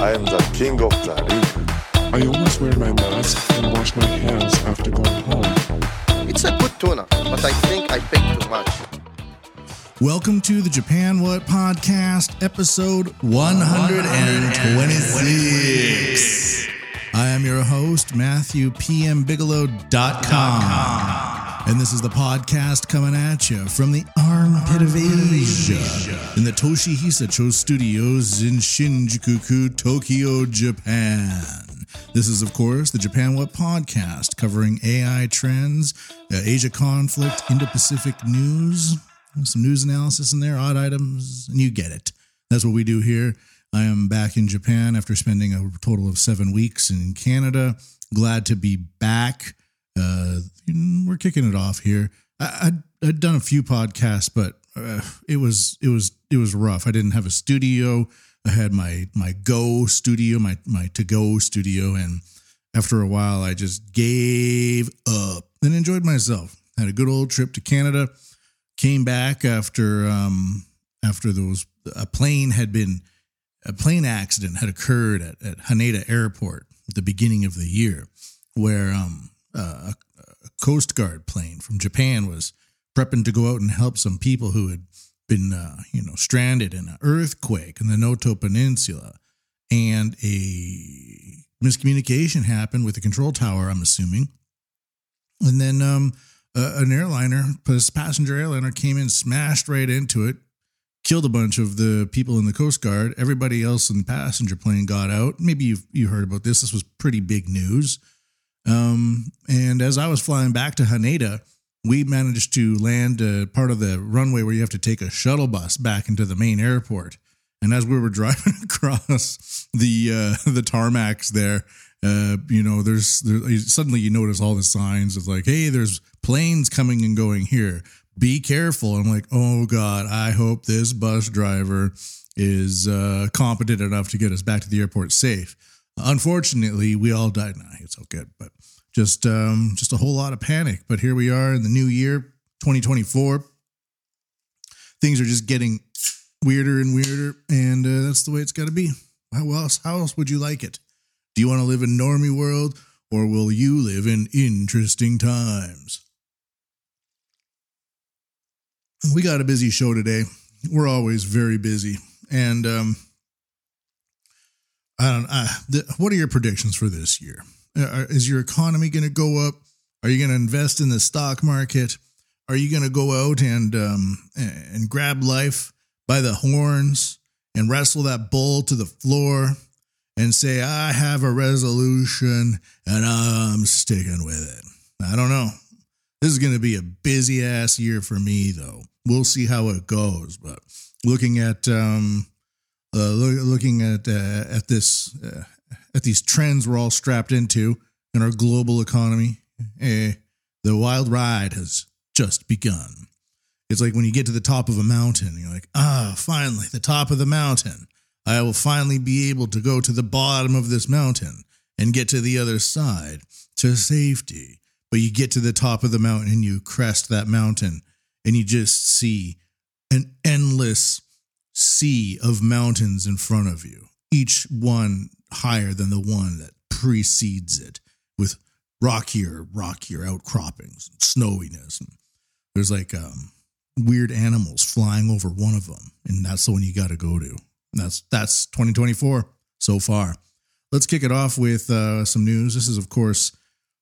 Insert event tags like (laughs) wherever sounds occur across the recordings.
I am the king of the league. I always wear my mask and wash my hands after going home. It's a good tuna, but I think I paid too much. Welcome to the Japan Wut Podcast, episode 126. I am your host, Matthew PMBigelow.com. And this is the podcast coming at you from the in the Toshihisa Cho Studios in Shinjuku, Tokyo, Japan. This is, of course, the Japan Wut podcast covering AI trends, uh, Asia conflict, Indo Pacific news, some news analysis in there, odd items, and you get it. That's what we do here. I am back in Japan after spending a total of seven weeks in Canada. Glad to be back. Uh, we're kicking it off here. I, I, I'd done a few podcasts, but uh, it was it was it was rough. I didn't have a studio. I had my my Go studio, my my to go studio, and after a while, I just gave up and enjoyed myself. Had a good old trip to Canada. Came back after um after those a plane had been a plane accident had occurred at, at Haneda Airport at the beginning of the year, where um uh, a, a Coast Guard plane from Japan was prepping to go out and help some people who had been, uh, you know, stranded in an earthquake in the Noto Peninsula, and a miscommunication happened with the control tower. I'm assuming, and then um, uh, an airliner, passenger airliner, came in, smashed right into it, killed a bunch of the people in the Coast Guard. Everybody else in the passenger plane got out. Maybe you you heard about this. This was pretty big news. Um, and as I was flying back to Haneda, we managed to land a part of the runway where you have to take a shuttle bus back into the main airport. And as we were (laughs) driving across the uh, the tarmacs there, uh, you know, there's there, suddenly you notice all the signs of like, hey, there's planes coming and going here. Be careful. I'm like, oh god, I hope this bus driver is uh, competent enough to get us back to the airport safe. Unfortunately, we all died. Nah, it's all good, but just um, just a whole lot of panic. But here we are in the new year, 2024. Things are just getting weirder and weirder, and uh, that's the way it's got to be. How else? How else would you like it? Do you want to live in normie world, or will you live in interesting times? We got a busy show today. We're always very busy, and um, I don't. Uh, the, what are your predictions for this year? Uh, is your economy going to go up? Are you going to invest in the stock market? Are you going to go out and um, and grab life by the horns and wrestle that bull to the floor and say, "I have a resolution and I'm sticking with it"? I don't know. This is going to be a busy ass year for me, though. We'll see how it goes. But looking at um, uh, look, looking at uh, at this uh, at these trends we're all strapped into in our global economy. Eh, the wild ride has just begun. It's like when you get to the top of a mountain, you're like, ah, finally, the top of the mountain. I will finally be able to go to the bottom of this mountain and get to the other side to safety. But you get to the top of the mountain and you crest that mountain and you just see an endless sea of mountains in front of you, each one higher than the one that precedes it, with rockier, rockier outcroppings and snowiness. And there's like um, weird animals flying over one of them, and that's the one you got to go to. And that's that's 2024 so far. Let's kick it off with uh, some news. This is, of course,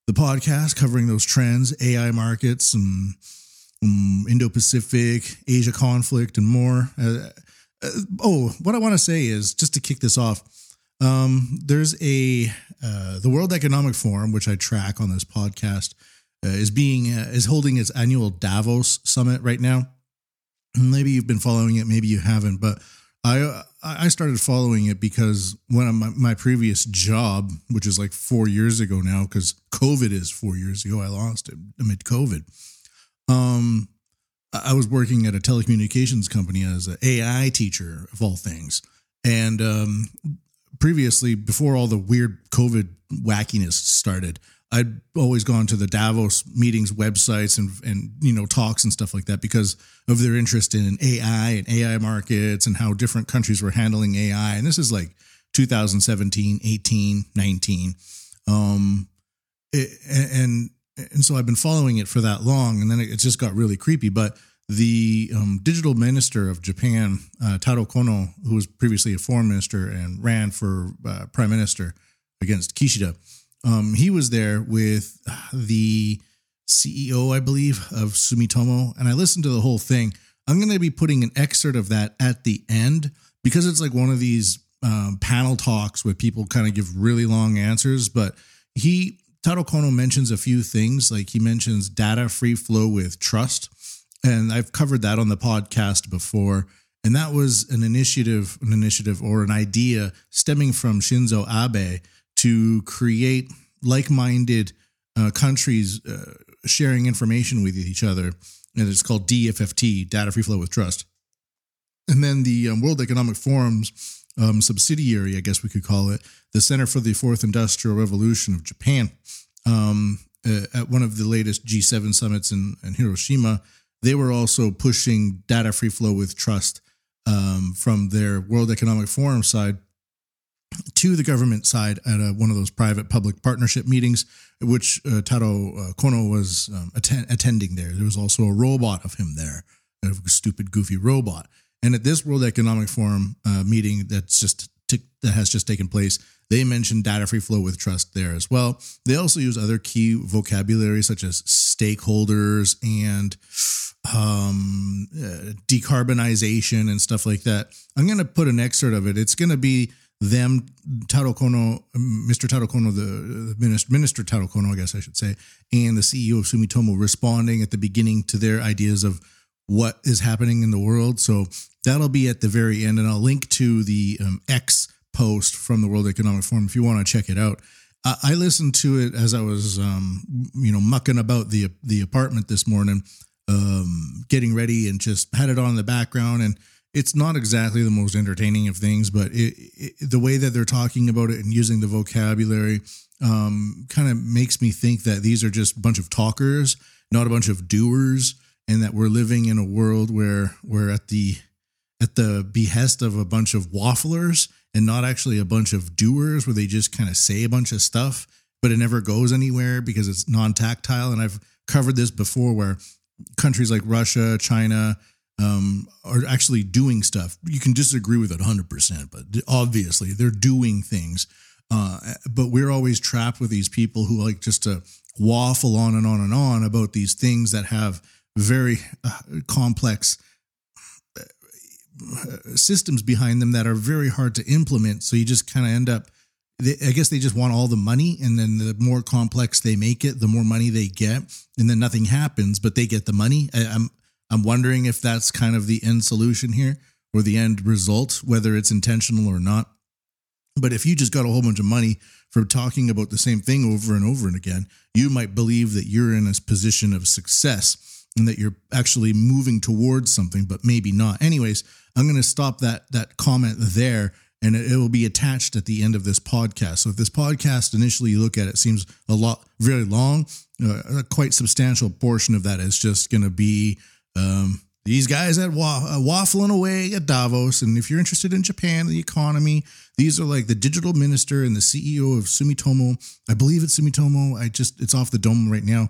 the podcast covering those trends, AI markets, and um, Indo Pacific, Asia conflict, and more. Uh, uh, oh, what I want to say is just to kick this off. Um, there's a uh, the World Economic Forum, which I track on this podcast, uh, is being uh, is holding its annual Davos summit right now. Maybe you've been following it, maybe you haven't, but I I started following it because when my, my previous job, which is like four years ago now, because COVID is four years ago, I lost it amid COVID. Um, I was working at a telecommunications company as an AI teacher of all things, and um, previously, before all the weird COVID wackiness started, I'd always gone to the Davos meetings websites and and you know talks and stuff like that because of their interest in AI and AI markets and how different countries were handling AI. And this is like 2017, 18, 19. Um, it, and and so I've been following it for that long, and then it just got really creepy. But the um, digital minister of Japan, uh, Taro Kono, who was previously a foreign minister and ran for uh, prime minister against Kishida, um, he was there with the CEO, I believe, of Sumitomo, and I listened to the whole thing. I'm going to be putting an excerpt of that at the end because it's like one of these um, panel talks where people kind of give really long answers. But he, Taro Kono mentions a few things, like he mentions data free flow with trust. And I've covered that on the podcast before. And that was an initiative, an initiative or an idea stemming from Shinzo Abe to create like minded uh, countries uh, sharing information with each other. And it's called DFFT, Data Free Flow with Trust. And then the um, World Economic Forum's um, subsidiary, I guess we could call it, the Center for the Fourth Industrial Revolution of Japan, um, uh, at one of the latest G7 summits in, in, Hiroshima, they were also pushing data free flow with trust um, from their World Economic Forum side to the government side at a, one of those private public partnership meetings, which uh, Taro uh, Kono was um, atten- attending there. There was also a robot of him there, a stupid, goofy robot. And at this World Economic Forum uh, meeting that's just t- that has just taken place, they mentioned data free flow with trust there as well. They also use other key vocabulary such as stakeholders and um, uh, decarbonization and stuff like that. I'm going to put an excerpt of it. It's going to be them, Taro Kono, Mr. Taro Kono, the, the minister, Minister Taro Kono, I guess I should say, and the CEO of Sumitomo responding at the beginning to their ideas of what is happening in the world. So that'll be at the very end, and I'll link to the um, X post from the World Economic Forum if you want to check it out. I, listened to it as I was, um, you know, mucking about the the apartment this morning, um, getting ready, and just had it on in the background. And it's not exactly the most entertaining of things, but it, it, the way that they're talking about it and using the vocabulary um, kind of makes me think that these are just a bunch of talkers, not a bunch of doers and that we're living in a world where we're at the at the behest of a bunch of wafflers and not actually a bunch of doers where they just kind of say a bunch of stuff but it never goes anywhere because it's non-tactile and i've covered this before where countries like russia china um, are actually doing stuff you can disagree with it 100% but obviously they're doing things uh, but we're always trapped with these people who like just to waffle on and on and on about these things that have very uh, complex uh, systems behind them that are very hard to implement. So you just kind of end up, they, I guess they just want all the money. And then the more complex they make it, the more money they get. And then nothing happens, but they get the money. I, I'm, I'm wondering if that's kind of the end solution here or the end result, whether it's intentional or not. But if you just got a whole bunch of money from talking about the same thing over and over and again, you might believe that you're in a position of success and that you're actually moving towards something, but maybe not. Anyways, I'm going to stop that that comment there and it, will be attached at the end of this podcast. So if this podcast initially you look at it seems a lot very long, uh, a quite substantial portion of that is just going to be um, these guys at wa- uh, waffling away at Davos. And if you're interested in Japan, the economy, these are like the digital minister and the CEO of Sumitomo. I believe it's Sumitomo. I just it's off the dome right now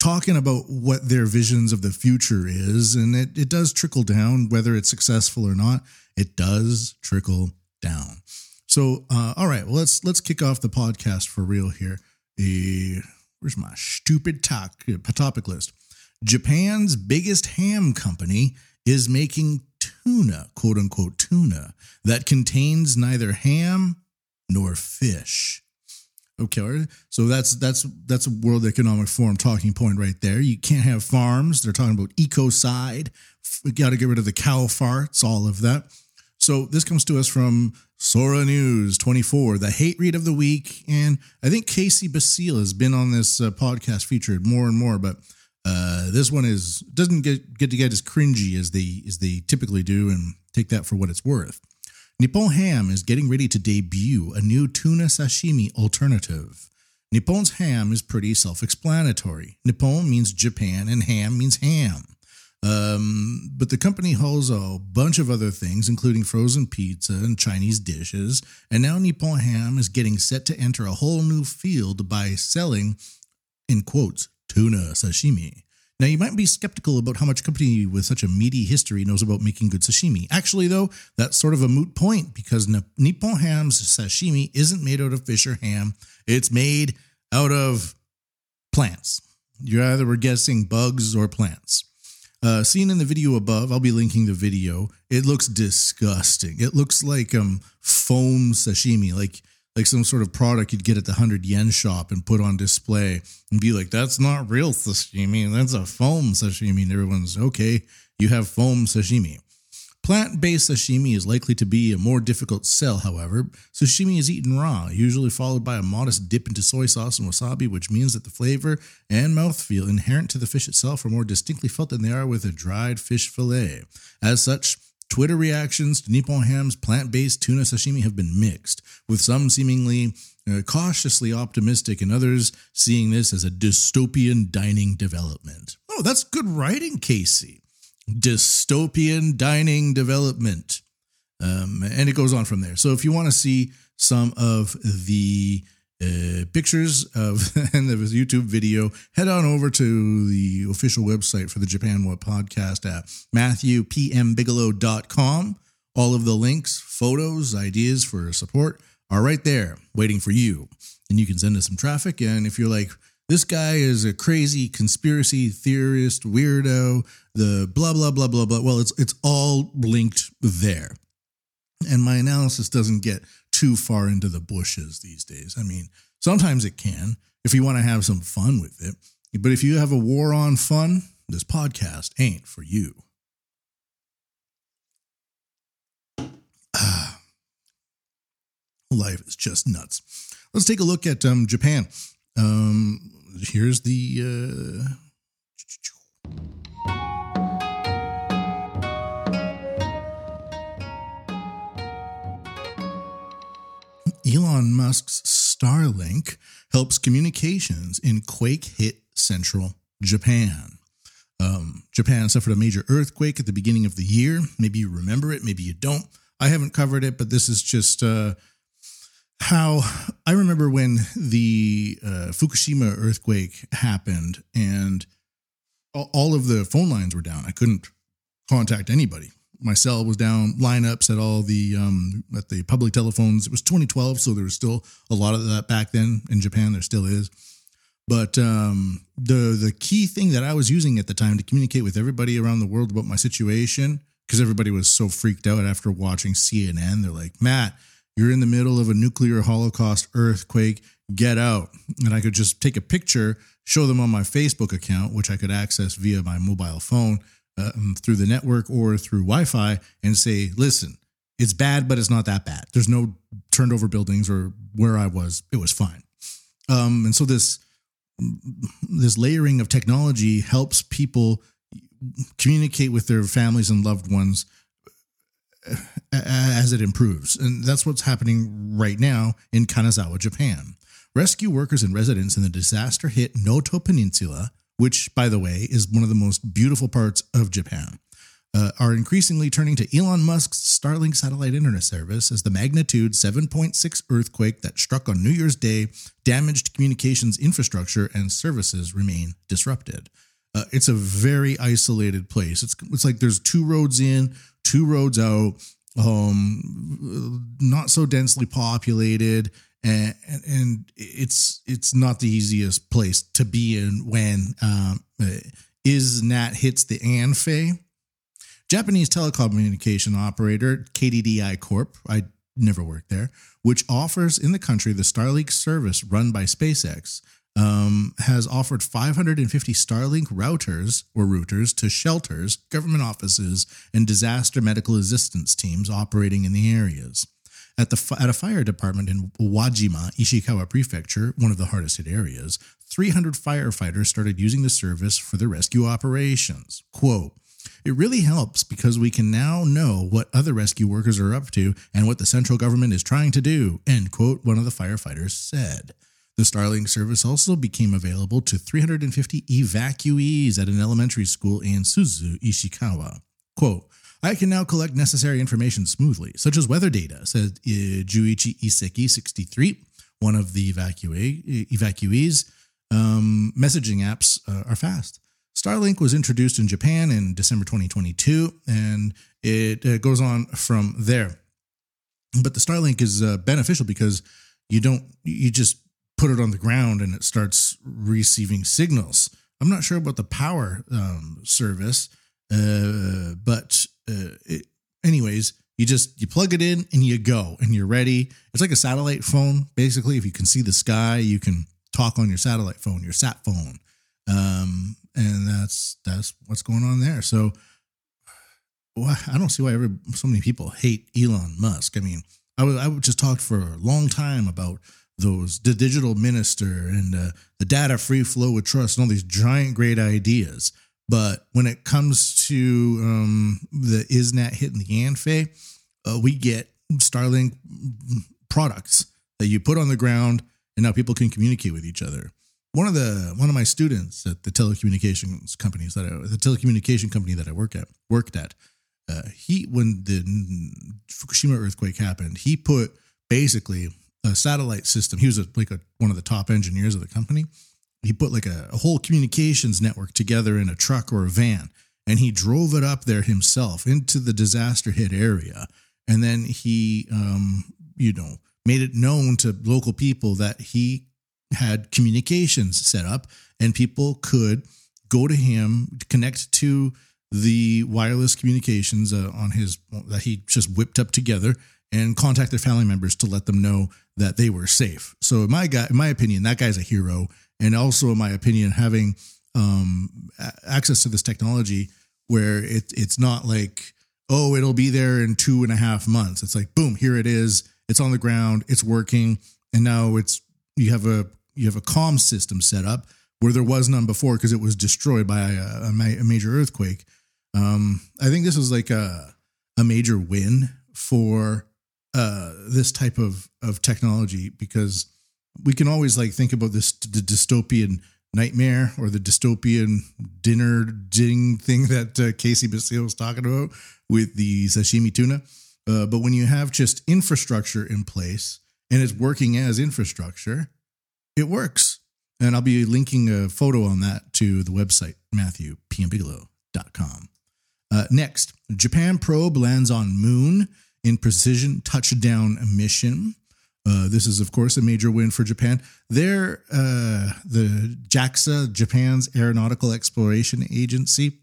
talking about what their visions of the future is and it, it does trickle down whether it's successful or not it does trickle down so uh, all right well let's let's kick off the podcast for real here uh, where's my stupid talk, topic list japan's biggest ham company is making tuna quote unquote tuna that contains neither ham nor fish Okay, so that's that's that's a World Economic Forum talking point right there. You can't have farms. They're talking about ecocide. Got to get rid of the cow farts, all of that. So this comes to us from Sora News 24, the hate read of the week, and I think Casey Baseel has been on this uh, podcast featured more and more, but uh, this one is doesn't get get to get as cringy as they as they typically do, and take that for what it's worth. Nippon Ham is getting ready to debut a new tuna sashimi alternative. Nippon's ham is pretty self explanatory. Nippon means Japan and ham means ham. Um, but the company holds a bunch of other things, including frozen pizza and Chinese dishes. And now Nippon Ham is getting set to enter a whole new field by selling, in quotes, tuna sashimi. Now, you might be skeptical about how much company with such a meaty history knows about making good sashimi. Actually, though, that's sort of a moot point because Nippon Ham's sashimi isn't made out of fish or ham, it's made out of plants. You either were guessing bugs or plants. Uh, seen in the video above, I'll be linking the video. It looks disgusting. It looks like um foam sashimi, like like some sort of product you'd get at the 100 yen shop and put on display and be like, that's not real sashimi. That's a foam sashimi. And everyone's okay, you have foam sashimi. Plant based sashimi is likely to be a more difficult sell, however. Sashimi is eaten raw, usually followed by a modest dip into soy sauce and wasabi, which means that the flavor and mouthfeel inherent to the fish itself are more distinctly felt than they are with a dried fish fillet. As such, Twitter reactions to Nippon Ham's plant based tuna sashimi have been mixed, with some seemingly uh, cautiously optimistic and others seeing this as a dystopian dining development. Oh, that's good writing, Casey. Dystopian dining development. Um, and it goes on from there. So if you want to see some of the uh, pictures of (laughs) and the YouTube video, head on over to the official website for the Japan Wut podcast at matthewpmbigelow.com. All of the links, photos, ideas for support are right there waiting for you. And you can send us some traffic. And if you're like, this guy is a crazy conspiracy theorist, weirdo, the blah, blah, blah, blah, blah. Well, it's, it's all linked there. And my analysis doesn't get too far into the bushes these days. I mean, sometimes it can if you want to have some fun with it. But if you have a war on fun, this podcast ain't for you. Ah, (sighs) life is just nuts. Let's take a look at um, Japan. Um, here's the. Uh, Elon Musk's Starlink helps communications in quake hit central Japan. Um, Japan suffered a major earthquake at the beginning of the year. Maybe you remember it, maybe you don't. I haven't covered it, but this is just uh, how I remember when the uh, Fukushima earthquake happened and all of the phone lines were down. I couldn't contact anybody my cell was down, lineups at all the um, at the public telephones. It was 2012, so there was still a lot of that back then in Japan. There still is. But um, the the key thing that I was using at the time to communicate with everybody around the world about my situation, because everybody was so freaked out after watching CNN, they're like, "Matt, you're in the middle of a nuclear holocaust earthquake. Get out!" And I could just take a picture, show them on my Facebook account, which I could access via my mobile phone um, through the network or through Wi-Fi and say, listen, it's bad, but it's not that bad. There's no turned over buildings or where I was, it was fine. Um, and so this this layering of technology helps people communicate with their families and loved ones uh, as it improves. And that's what's happening right now in Kanazawa, Japan. Rescue workers and residents in the disaster hit Noto Peninsula which, by the way, is one of the most beautiful parts of Japan, uh, are increasingly turning to Elon Musk's Starlink satellite internet service as the magnitude 7.6 earthquake that struck on New Year's Day damaged communications infrastructure and services remain disrupted. Uh, it's a very isolated place. It's it's like there's two roads in, two roads out, um, not so densely populated and, and it's it's not the easiest place to be in when um, ISNET hits the ANFE. Japanese telecommunication operator KDDI Corp. I never worked there, which offers in the country the Starlink service run by SpaceX. Um, has offered 550 Starlink routers or routers to shelters, government offices, and disaster medical assistance teams operating in the areas. At, the, at a fire department in Wajima, Ishikawa Prefecture, one of the hardest hit areas, 300 firefighters started using the service for their rescue operations. Quote, it really helps because we can now know what other rescue workers are up to and what the central government is trying to do, end quote, one of the firefighters said. The Starlink service also became available to 350 evacuees at an elementary school in Suzu, Ishikawa. Quote, I can now collect necessary information smoothly, such as weather data, said uh, Juichi Iseki, 63, one of the evacuee, evacuees. Um, messaging apps uh, are fast. Starlink was introduced in Japan in December 2022, and it uh, goes on from there. But the Starlink is uh, beneficial because you don't, you just put it on the ground and it starts receiving signals. I'm not sure about the power um, service, uh, but uh, it, anyways, you just you plug it in and you go and you're ready. It's like a satellite phone, basically. If you can see the sky, you can talk on your satellite phone, your sat phone, um, and that's that's what's going on there. So, I don't see why every, so many people hate Elon Musk. I mean, I I just talk for a long time about those the digital minister and uh, the data free flow with trust and all these giant great ideas. But when it comes to um, the ISNET hitting the ANFE, uh, we get Starlink products that you put on the ground, and now people can communicate with each other. One of the one of my students at the telecommunications companies that I, the telecommunication company that I work at worked at, uh, he when the Fukushima earthquake happened, he put basically a satellite system. He was a, like a, one of the top engineers of the company. He put like a, a whole communications network together in a truck or a van, and he drove it up there himself into the disaster hit area. And then he, um, you know, made it known to local people that he had communications set up, and people could go to him, connect to the wireless communications uh, on his that he just whipped up together and contact their family members to let them know that they were safe. So in my guy, in my opinion, that guy's a hero. And also, in my opinion, having um, access to this technology where it, it's not like, oh, it'll be there in two and a half months. It's like, boom, here it is. It's on the ground. It's working, and now it's you have a you have a comm system set up where there was none before because it was destroyed by a, a, major earthquake. Um, I think this was like a a major win for uh, this type of of technology because we can always like think about this the dystopian nightmare or the dystopian dinner ding thing (laughs) that uh, Casey Baseel was talking about with the sashimi tuna. Uh, but when you have just infrastructure in place and it's working as infrastructure, it works. And I'll be linking a photo on that to the website, matthewpmbigelow.com. Uh, next, Japan probe lands on moon in precision touchdown mission. Uh, this is, of course, a major win for Japan. There, uh, the JAXA, Japan's Aeronautical Exploration Agency,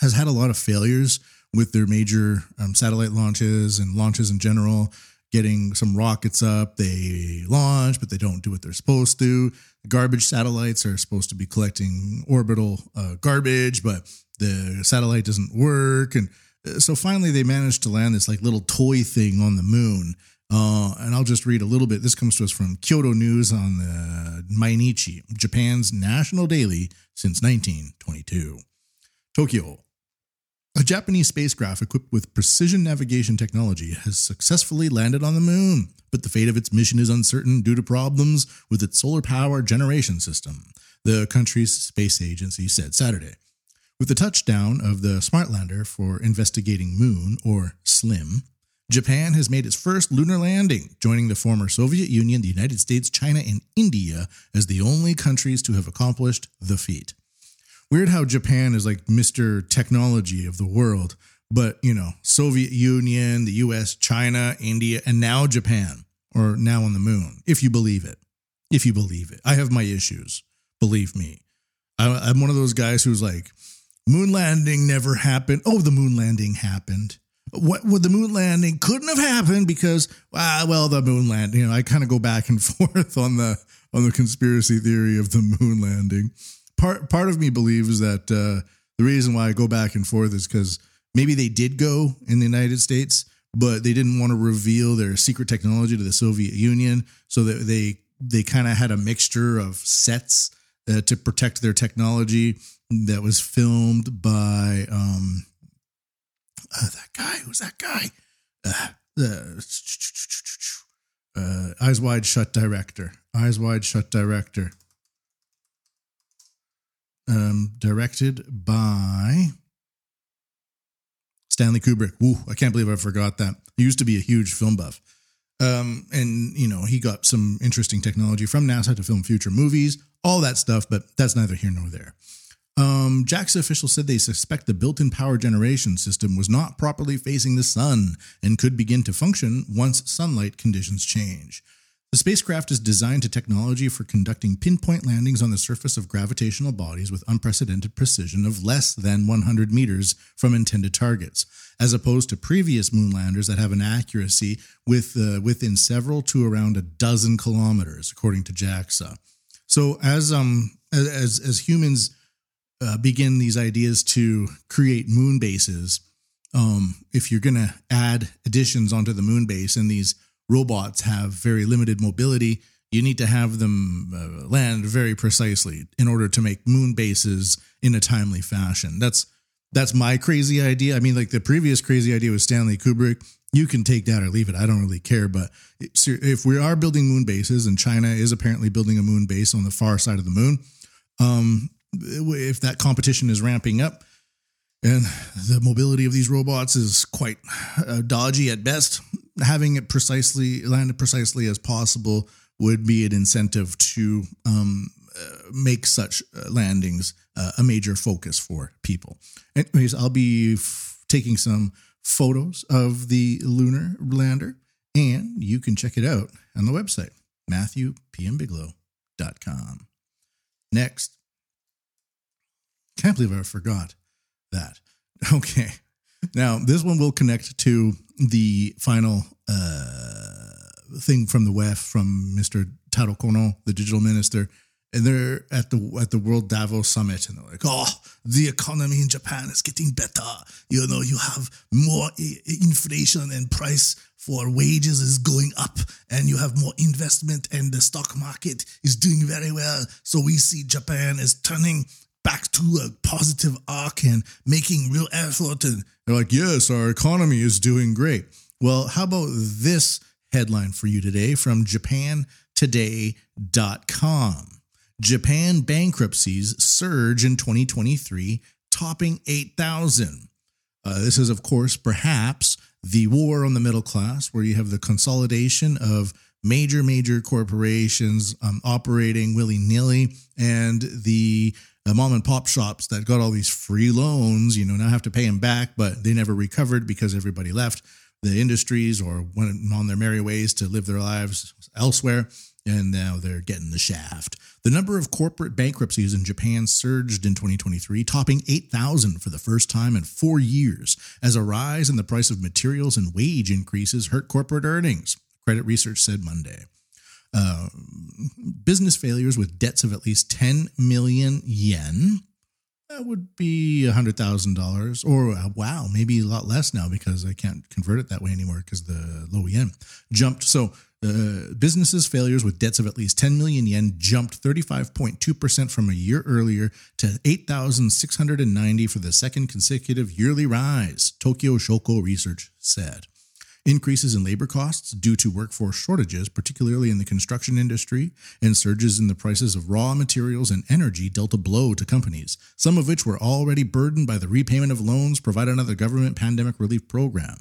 has had a lot of failures with their major um, satellite launches and launches in general. Getting some rockets up, they launch, but they don't do what they're supposed to. Garbage satellites are supposed to be collecting orbital uh, garbage, but the satellite doesn't work. And so finally, they managed to land this like little toy thing on the moon uh, and I'll just read a little bit. This comes to us from Kyodo News on the Mainichi, Japan's national daily since 1922. Tokyo. A Japanese spacecraft equipped with precision navigation technology has successfully landed on the moon, but the fate of its mission is uncertain due to problems with its solar power generation system, the country's space agency said Saturday. With the touchdown of the Smartlander for investigating moon, or SLIM, Japan has made its first lunar landing, joining the former Soviet Union, the United States, China, and India as the only countries to have accomplished the feat. Weird how Japan is like Mr. Technology of the world, but you know, Soviet Union, the US, China, India, and now Japan, or now on the moon, if you believe it. If you believe it. I have my issues, believe me. I'm one of those guys who's like, moon landing never happened. Oh, the moon landing happened. What would the moon landing couldn't have happened because ah, well the moon landing you know i kind of go back and (laughs) forth on the on the conspiracy theory of the moon landing. Part part of me believes that uh, the reason why i go back and forth is because maybe they did go in the united states but they didn't want to reveal their secret technology to the soviet union so that they they kind of had a mixture of sets uh, to protect their technology that was filmed by um, uh, that guy, who's that guy? Uh, uh, Eyes Wide Shut director. Eyes Wide Shut director. Um, directed by Stanley Kubrick. Woo, I can't believe I forgot that. He used to be a huge film buff. Um, and, you know, he got some interesting technology from NASA to film future movies, all that stuff, but that's neither here nor there. Um, JAXA officials said they suspect the built in power generation system was not properly facing the sun and could begin to function once sunlight conditions change. The spacecraft is designed to technology for conducting pinpoint landings on the surface of gravitational bodies with unprecedented precision of less than 100 meters from intended targets, as opposed to previous moonlanders that have an accuracy with uh, within several to around a dozen kilometers, according to JAXA. So, as um as as humans uh, begin these ideas to create moon bases, um, if you're going to add additions onto the moon base and these robots have very limited mobility, you need to have them uh, land very precisely in order to make moon bases in a timely fashion. That's that's my crazy idea. I mean, like the previous crazy idea was Stanley Kubrick. You can take that or leave it. I don't really care. But if we are building moon bases, and China is apparently building a moon base on the far side of the moon, um, if that competition is ramping up, and the mobility of these robots is quite uh, dodgy at best, having it precisely landed precisely as possible would be an incentive to um, uh, make such uh, landings uh, a major focus for people. Anyways, I'll be f- taking some photos of the lunar lander, and you can check it out on the website, matthewpmbigelow.com. Next, can't believe I forgot that. (laughs) Okay. Now, this one will connect to the final uh, thing from the WEF from Mr. Taro Kono, the digital minister. And they're at the at the World Davos Summit, and they're like, "Oh, the economy in Japan is getting better. You know, you have more inflation and price for wages is going up, and you have more investment, and the stock market is doing very well. So we see Japan is turning back to a positive arc and making real effort. And they're like, yes, our economy is doing great. Well, how about this headline for you today from japantoday.com? Japan bankruptcies surge in 2023, topping 8,000. Uh, this is, of course, perhaps the war on the middle class, where you have the consolidation of major, major corporations um, operating willy nilly and the uh, mom and pop shops that got all these free loans, you know, now have to pay them back, but they never recovered because everybody left the industries or went on their merry ways to live their lives elsewhere. And now they're getting the shaft. The number of corporate bankruptcies in Japan surged in 2023, topping 8,000 for the first time in four years, as a rise in the price of materials and wage increases hurt corporate earnings, credit research said Monday. Uh, business failures with debts of at least 10 million yen that would be $100,000 or uh, wow, maybe a lot less now because I can't convert it that way anymore because the low yen jumped. So uh, businesses' failures with debts of at least 10 million yen jumped 35.2% from a year earlier to 8,690 for the second consecutive yearly rise, Tokyo Shoko Research said. Increases in labor costs due to workforce shortages, particularly in the construction industry, and surges in the prices of raw materials and energy dealt a blow to companies, some of which were already burdened by the repayment of loans provided under the government pandemic relief program.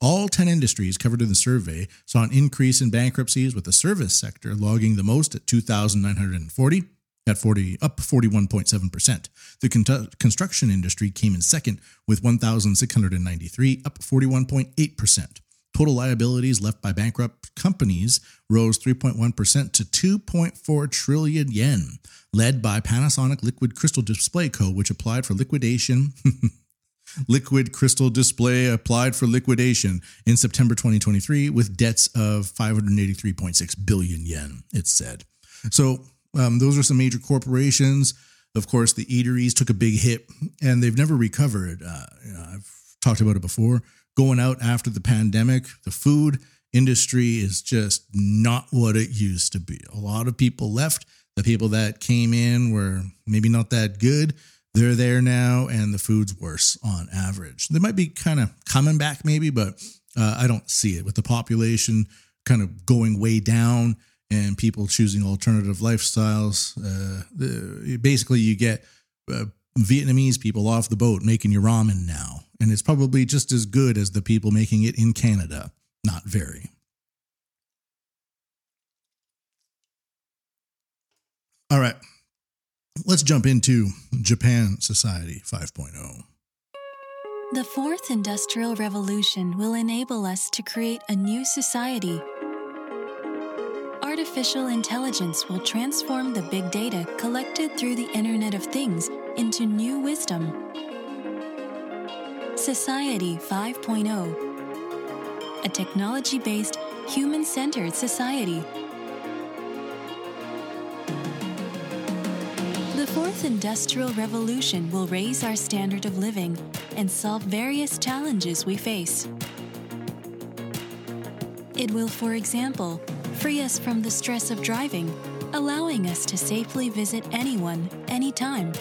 All 10 industries covered in the survey saw an increase in bankruptcies, with the service sector logging the most at 2,940 at 40 up 41.7%. The con- construction industry came in second with 1,693 up 41.8%. Total liabilities left by bankrupt companies rose 3.1% to 2.4 trillion yen, led by Panasonic Liquid Crystal Display Co., which applied for liquidation. (laughs) Liquid Crystal Display applied for liquidation in September 2023 with debts of 583.6 billion yen, it said. So, um, those are some major corporations. Of course, the eateries took a big hit and they've never recovered. Uh, you know, I've talked about it before going out after the pandemic. The food industry is just not what it used to be. A lot of people left. The people that came in were maybe not that good. They're there now, and the food's worse on average. They might be kind of coming back, maybe, but uh, I don't see it with the population kind of going way down and people choosing alternative lifestyles. Uh, basically, you get uh, Vietnamese people off the boat making your ramen now, and it's probably just as good as the people making it in Canada. Not very. All right, let's jump into Japan Society oh. 5.0. The fourth industrial revolution will enable us to create a new society. Artificial intelligence will transform the big data collected through the Internet of Things into new wisdom. Society 5.0 A technology based, human centered society. The fourth industrial revolution will raise our standard of living and solve various challenges we face. It will, for example, free us from the stress of driving, allowing us to safely visit anyone, anytime.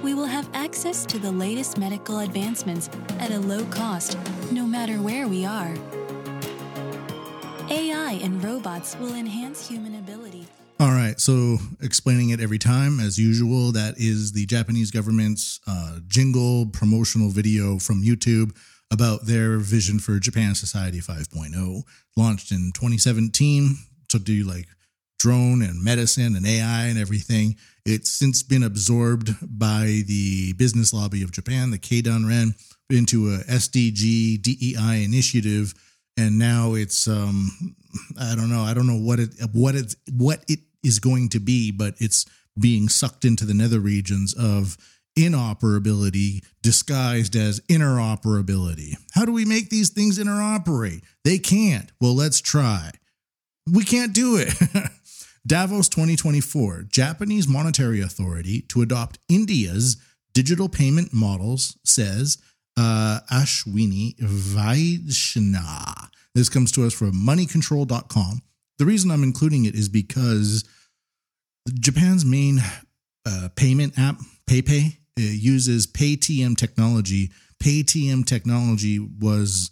We will have access to the latest medical advancements at a low cost, no matter where we are. AI and robots will enhance human ability. All right, so explaining it every time, as usual, that is the Japanese government's uh, jingle promotional video from YouTube about their vision for Japan Society 5.0, launched in 2017 to do like drone and medicine and AI and everything. It's since been absorbed by the business lobby of Japan, the Keidanren, into a SDG DEI initiative, and now it's um, I don't know, I don't know what it what it what it is going to be, but it's being sucked into the nether regions of inoperability disguised as interoperability. How do we make these things interoperate? They can't. Well, let's try. We can't do it. (laughs) Davos 2024 Japanese Monetary Authority to adopt India's digital payment models, says uh, Ashwini Vaishnaw. This comes to us from moneycontrol.com. The reason I'm including it is because Japan's main uh, payment app, PayPay, uses PayTM technology. PayTM technology was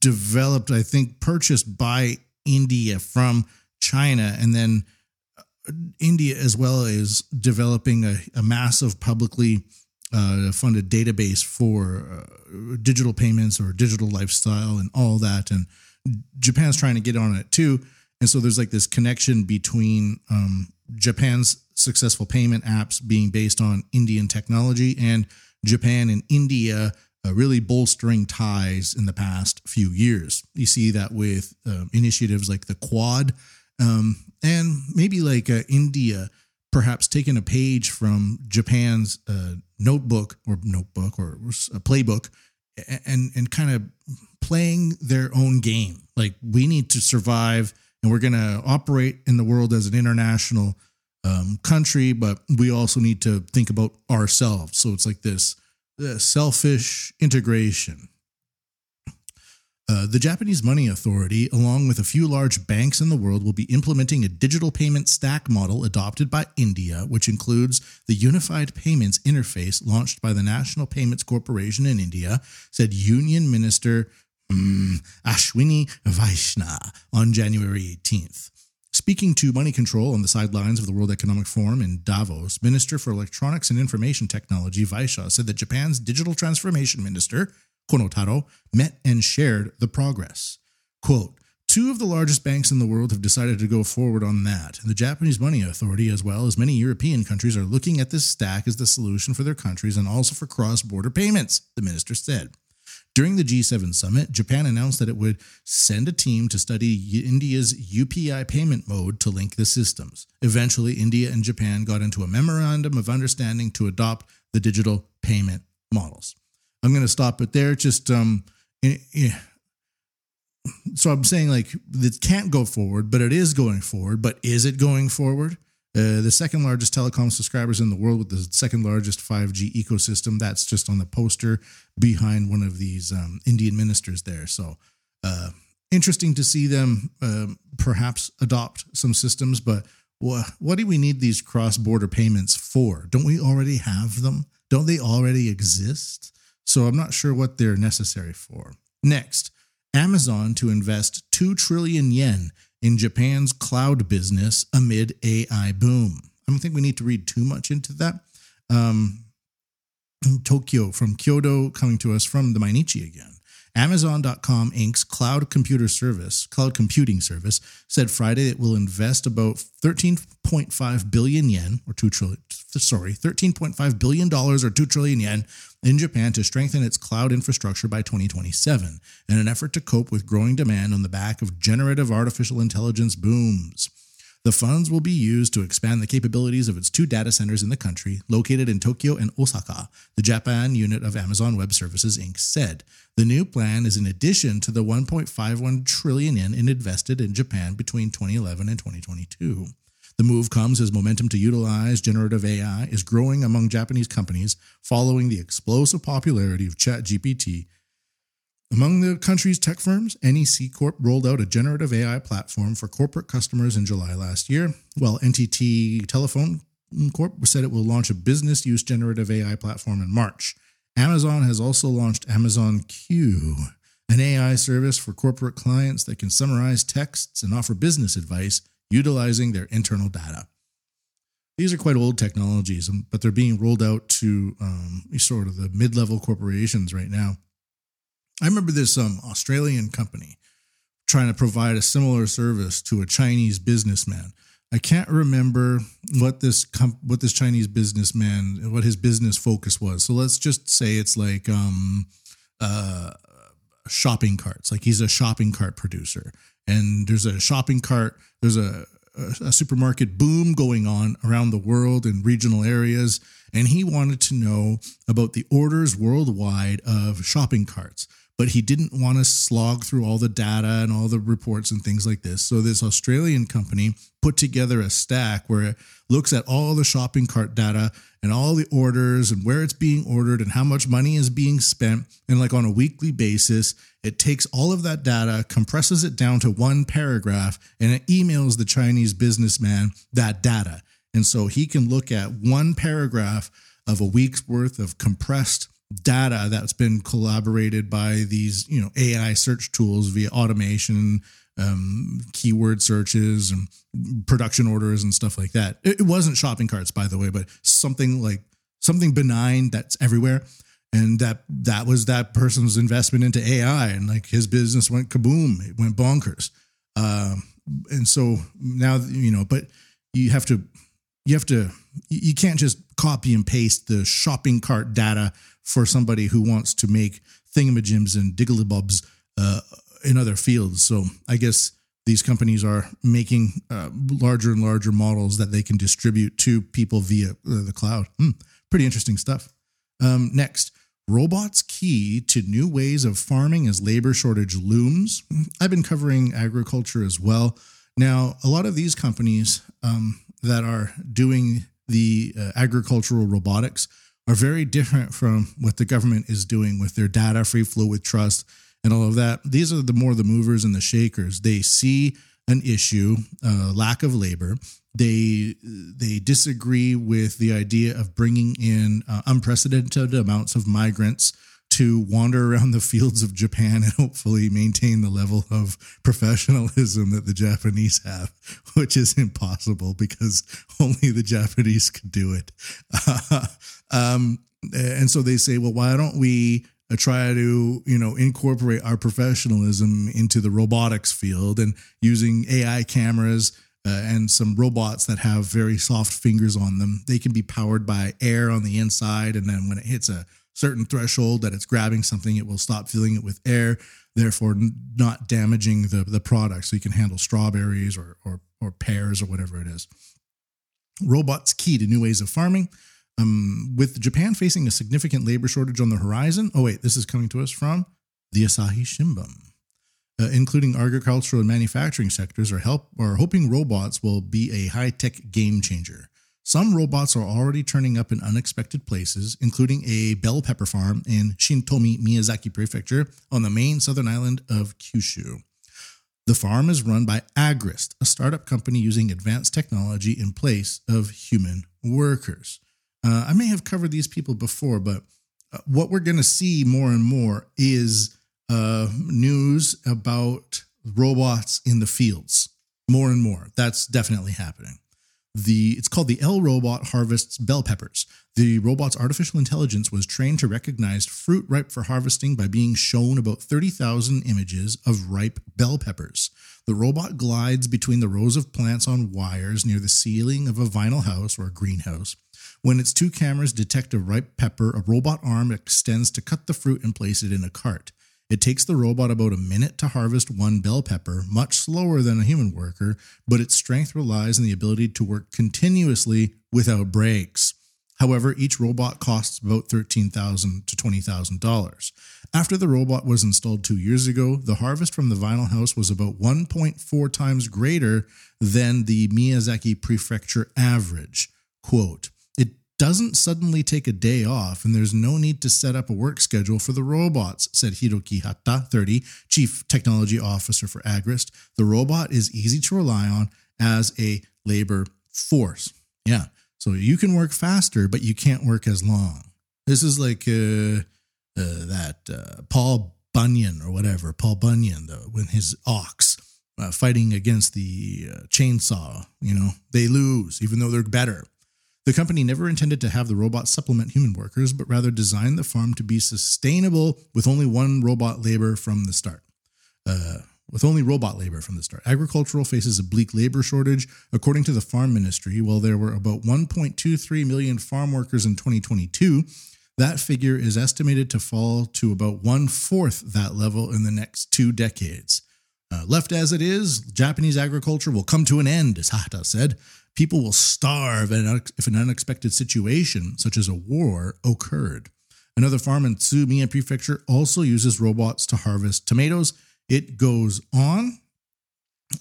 developed, I think, purchased by India from China, and then uh, India as well is developing a, a massive publicly uh, funded database for uh, digital payments or digital lifestyle and all that. And Japan's trying to get on it too. And so there's like this connection between um, Japan's successful payment apps being based on Indian technology and Japan and India uh, really bolstering ties in the past few years. You see that with uh, initiatives like the Quad um, and maybe like uh, India perhaps taking a page from Japan's uh, notebook or notebook or a playbook and and kind of playing their own game. Like we need to survive and we're going to operate in the world as an international um, country, but we also need to think about ourselves. So it's like this, selfish integration. Uh, the Japanese Money Authority, along with a few large banks in the world, will be implementing a digital payment stack model adopted by India, which includes the Unified Payments Interface launched by the National Payments Corporation in India, said Union Minister mm, Ashwini Vaishnaw on January 18th. Speaking to Money Control on the sidelines of the World Economic Forum in Davos, Minister for Electronics and Information Technology Vaishnaw said that Japan's digital transformation minister, Kono Taro, met and shared the progress. Quote, Two of the largest banks in the world have decided to go forward on that. The Japanese Money Authority, as well as many European countries, are looking at this stack as the solution for their countries and also for cross border payments, the minister said. During the G7 summit, Japan announced that it would send a team to study India's UPI payment mode to link the systems. Eventually, India and Japan got into a memorandum of understanding to adopt the digital payment models. I'm going to stop it there. Just um, so I'm saying like it can't go forward, but it is going forward. But is it going forward? Uh, the second largest telecom subscribers in the world with the second largest 5G ecosystem. That's just on the poster behind one of these um, Indian ministers there. So, uh, interesting to see them uh, perhaps adopt some systems, but wh- what do we need these cross border payments for? Don't we already have them? Don't they already exist? So, I'm not sure what they're necessary for. Next, Amazon to invest 2 trillion yen in Japan's cloud business amid AI boom. I don't think we need to read too much into that. Um, Tokyo from Kyodo coming to us from the Mainichi again. Amazon.com Inc.'s cloud computer service, cloud computing service, said Friday it will invest about 13.5 billion yen or 2 trillion, sorry, 13.5 billion dollars or 2 trillion yen in Japan to strengthen its cloud infrastructure by 2027 in an effort to cope with growing demand on the back of generative artificial intelligence booms. The funds will be used to expand the capabilities of its two data centers in the country, located in Tokyo and Osaka, the Japan unit of Amazon Web Services Inc. said. The new plan is in addition to the 1.51 trillion yen invested in Japan between 2011 and 2022. The move comes as momentum to utilize generative AI is growing among Japanese companies following the explosive popularity of ChatGPT among the country's tech firms, NEC Corp rolled out a generative AI platform for corporate customers in July last year, while NTT Telephone Corp said it will launch a business use generative AI platform in March. Amazon has also launched Amazon Q, an AI service for corporate clients that can summarize texts and offer business advice utilizing their internal data. These are quite old technologies, but they're being rolled out to um, sort of the mid level corporations right now. I remember this um, Australian company trying to provide a similar service to a Chinese businessman. I can't remember what this what this Chinese businessman what his business focus was. So let's just say it's like um, uh, shopping carts. Like he's a shopping cart producer, and there's a shopping cart. There's a a supermarket boom going on around the world in regional areas, and he wanted to know about the orders worldwide of shopping carts but he didn't want to slog through all the data and all the reports and things like this. So this Australian company put together a stack where it looks at all the shopping cart data and all the orders and where it's being ordered and how much money is being spent and like on a weekly basis it takes all of that data compresses it down to one paragraph and it emails the Chinese businessman that data. And so he can look at one paragraph of a week's worth of compressed data that's been collaborated by these you know AI search tools via automation, um, keyword searches, and production orders and stuff like that. It, wasn't shopping carts, by the way, but something like something benign that's everywhere. And that that was that person's investment into AI, and like his business went kaboom, it went bonkers. Um, and so now you know, but you have to you have to you can't just copy and paste the shopping cart data for somebody who wants to make thingamajims and digglybobs uh, in other fields. So I guess these companies are making uh, larger and larger models that they can distribute to people via uh, the cloud. Hmm, pretty interesting stuff. Um, next, robots key to new ways of farming as labor shortage looms. I've been covering agriculture as well. Now, a lot of these companies um, that are doing the uh, agricultural robotics are very different from what the government is doing with their data free flow with trust and all of that. These are the more the movers and the shakers. They see an issue, uh, lack of labor. They they disagree with the idea of bringing in uh, unprecedented amounts of migrants to wander around the fields of Japan and hopefully maintain the level of professionalism that the Japanese have, which is impossible because only the Japanese could do it. (laughs) um, and so they say, well, why don't we uh, try to you know incorporate our professionalism into the robotics field and using AI cameras uh, and some robots that have very soft fingers on them. They can be powered by air on the inside, and then when it hits a certain threshold that it's grabbing something, it will stop filling it with air, therefore not damaging the, the product. So you can handle strawberries or, or, or pears or whatever it is. Robots key to new ways of farming. Um, with Japan facing a significant labor shortage on the horizon. Oh, wait, this is coming to us from the Asahi Shimbun. Uh, including agricultural and manufacturing sectors, are help are hoping robots will be a high tech game changer. Some robots are already turning up in unexpected places, including a bell pepper farm in Shintomi, Miyazaki Prefecture, on the main southern island of Kyushu. The farm is run by Agrist, a startup company using advanced technology in place of human workers. Uh, I may have covered these people before, but uh, what we're going to see more and more is uh, news about robots in the fields. more and more. That's definitely happening. The it's called the L robot harvests bell peppers. The robot's artificial intelligence was trained to recognize fruit ripe for harvesting by being shown about 30,000 images of ripe bell peppers. The robot glides between the rows of plants on wires near the ceiling of a vinyl house or a greenhouse. When its two cameras detect a ripe pepper, a robot arm extends to cut the fruit and place it in a cart. It takes the robot about a minute to harvest one bell pepper, much slower than a human worker, but its strength relies on the ability to work continuously without breaks. However, each robot costs about $13,000 to $20,000. After the robot was installed two years ago, the harvest from the vinyl house was about 1.4 times greater than the Miyazaki prefecture average. Quote, doesn't suddenly take a day off, and there's no need to set up a work schedule for the robots, said Hiroki Hata, 30, Chief Technology Officer for Agrist. The robot is easy to rely on as a labor force. Yeah. So you can work faster, but you can't work as long. This is like uh, uh, that uh, Paul Bunyan or whatever, Paul Bunyan, the, when his ox uh, fighting against the uh, chainsaw, you know, they lose even though they're better. The company never intended to have the robot supplement human workers, but rather designed the farm to be sustainable with only one robot labor from the start. Uh, with only robot labor from the start. Agricultural faces a bleak labor shortage. According to the Farm Ministry, while there were about 1.23 million farm workers in 2022, that figure is estimated to fall to about one fourth that level in the next two decades. Uh, left as it is, Japanese agriculture will come to an end, as Hata said. People will starve if an unexpected situation, such as a war, occurred. Another farm in Tsumiya Prefecture also uses robots to harvest tomatoes it goes on,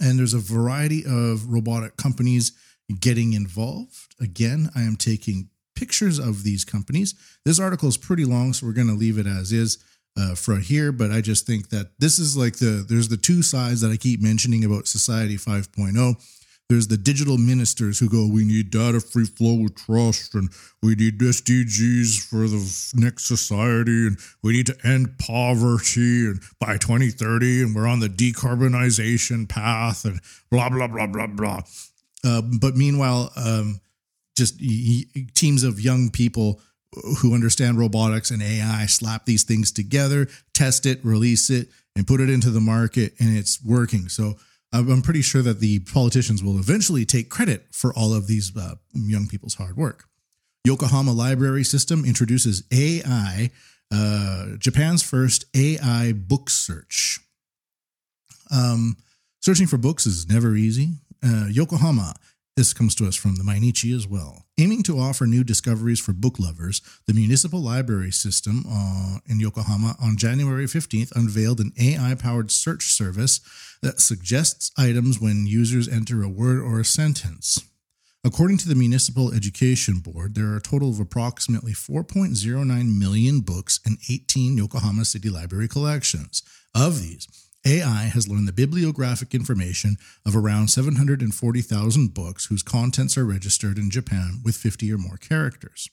and there's a variety of robotic companies getting involved. Again, I am taking pictures of these companies. This article is pretty long, so we're going to leave it as is uh, for here. But I just think that this is like the there's the two sides that I keep mentioning about Society 5.0. There's the digital ministers who go, we need data free flow with trust, and we need SDGs for the next society, and we need to end poverty and by 2030, and we're on the decarbonization path, and blah, blah, blah, blah, blah. Uh, but meanwhile, um, just teams of young people who understand robotics and AI slap these things together, test it, release it, and put it into the market, and it's working. So, I'm pretty sure that the politicians will eventually take credit for all of these uh, young people's hard work. Yokohama Library System introduces AI, uh, Japan's first AI book search. Um, searching for books is never easy. Uh, Yokohama this comes to us from the Mainichi as well. Aiming to offer new discoveries for book lovers, the municipal library system uh, in Yokohama on January 15th unveiled an AI powered search service that suggests items when users enter a word or a sentence. According to the Municipal Education Board, there are a total of approximately 4.09 million books in 18 Yokohama City Library collections. Of these, AI has learned the bibliographic information of around 740,000 books whose contents are registered in Japan with 50 or more characters.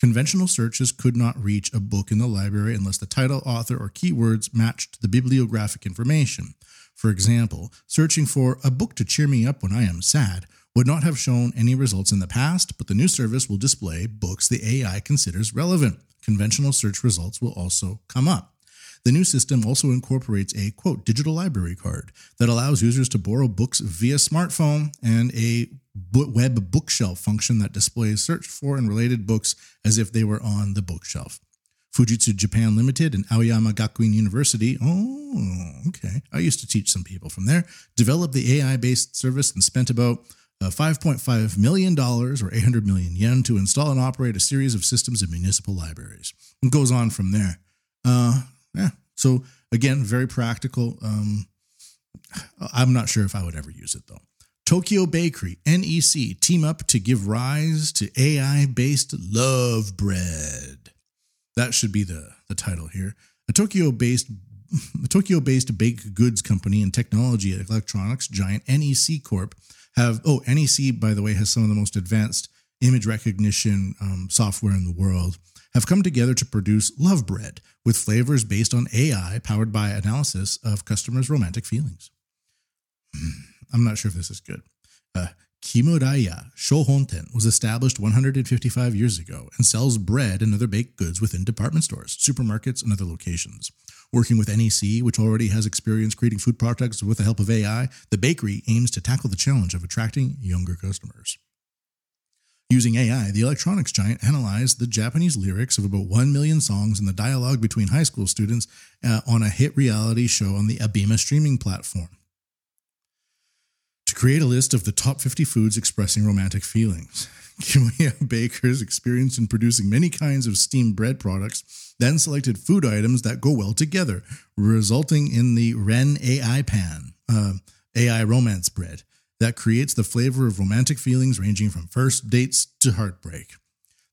Conventional searches could not reach a book in the library unless the title, author, or keywords matched the bibliographic information. For example, searching for a book to cheer me up when I am sad would not have shown any results in the past, but the new service will display books the AI considers relevant. Conventional search results will also come up. The new system also incorporates a quote digital library card that allows users to borrow books via smartphone and a web bookshelf function that displays searched for and related books as if they were on the bookshelf. Fujitsu Japan Limited and Aoyama Gakuin University, oh, okay, I used to teach some people from there, developed the AI based service and spent about uh, $5.5 million or 800 million yen to install and operate a series of systems in municipal libraries. And goes on from there. Uh, yeah. So again, very practical. Um, I'm not sure if I would ever use it though. Tokyo Bakery, NEC, team up to give rise to AI based love bread. That should be the, the title here. A Tokyo based a (laughs) Tokyo based baked goods company and technology electronics giant NEC Corp have, oh, NEC, by the way, has some of the most advanced image recognition um, software in the world have come together to produce Love Bread with flavors based on AI powered by analysis of customers' romantic feelings. Hmm. I'm not sure if this is good. Uh, Kimuraya Sohonten was established 155 years ago and sells bread and other baked goods within department stores, supermarkets, and other locations. Working with NEC, which already has experience creating food products with the help of AI, the bakery aims to tackle the challenge of attracting younger customers. Using AI, the electronics giant analyzed the Japanese lyrics of about 1 million songs and the dialogue between high school students uh, on a hit reality show on the ABEMA streaming platform to create a list of the top 50 foods expressing romantic feelings. (laughs) Kimuraya bakers experienced in producing many kinds of steamed bread products, then selected food items that go well together, resulting in the Ren AI pan, uh, AI romance bread, that creates the flavor of romantic feelings ranging from first dates to heartbreak.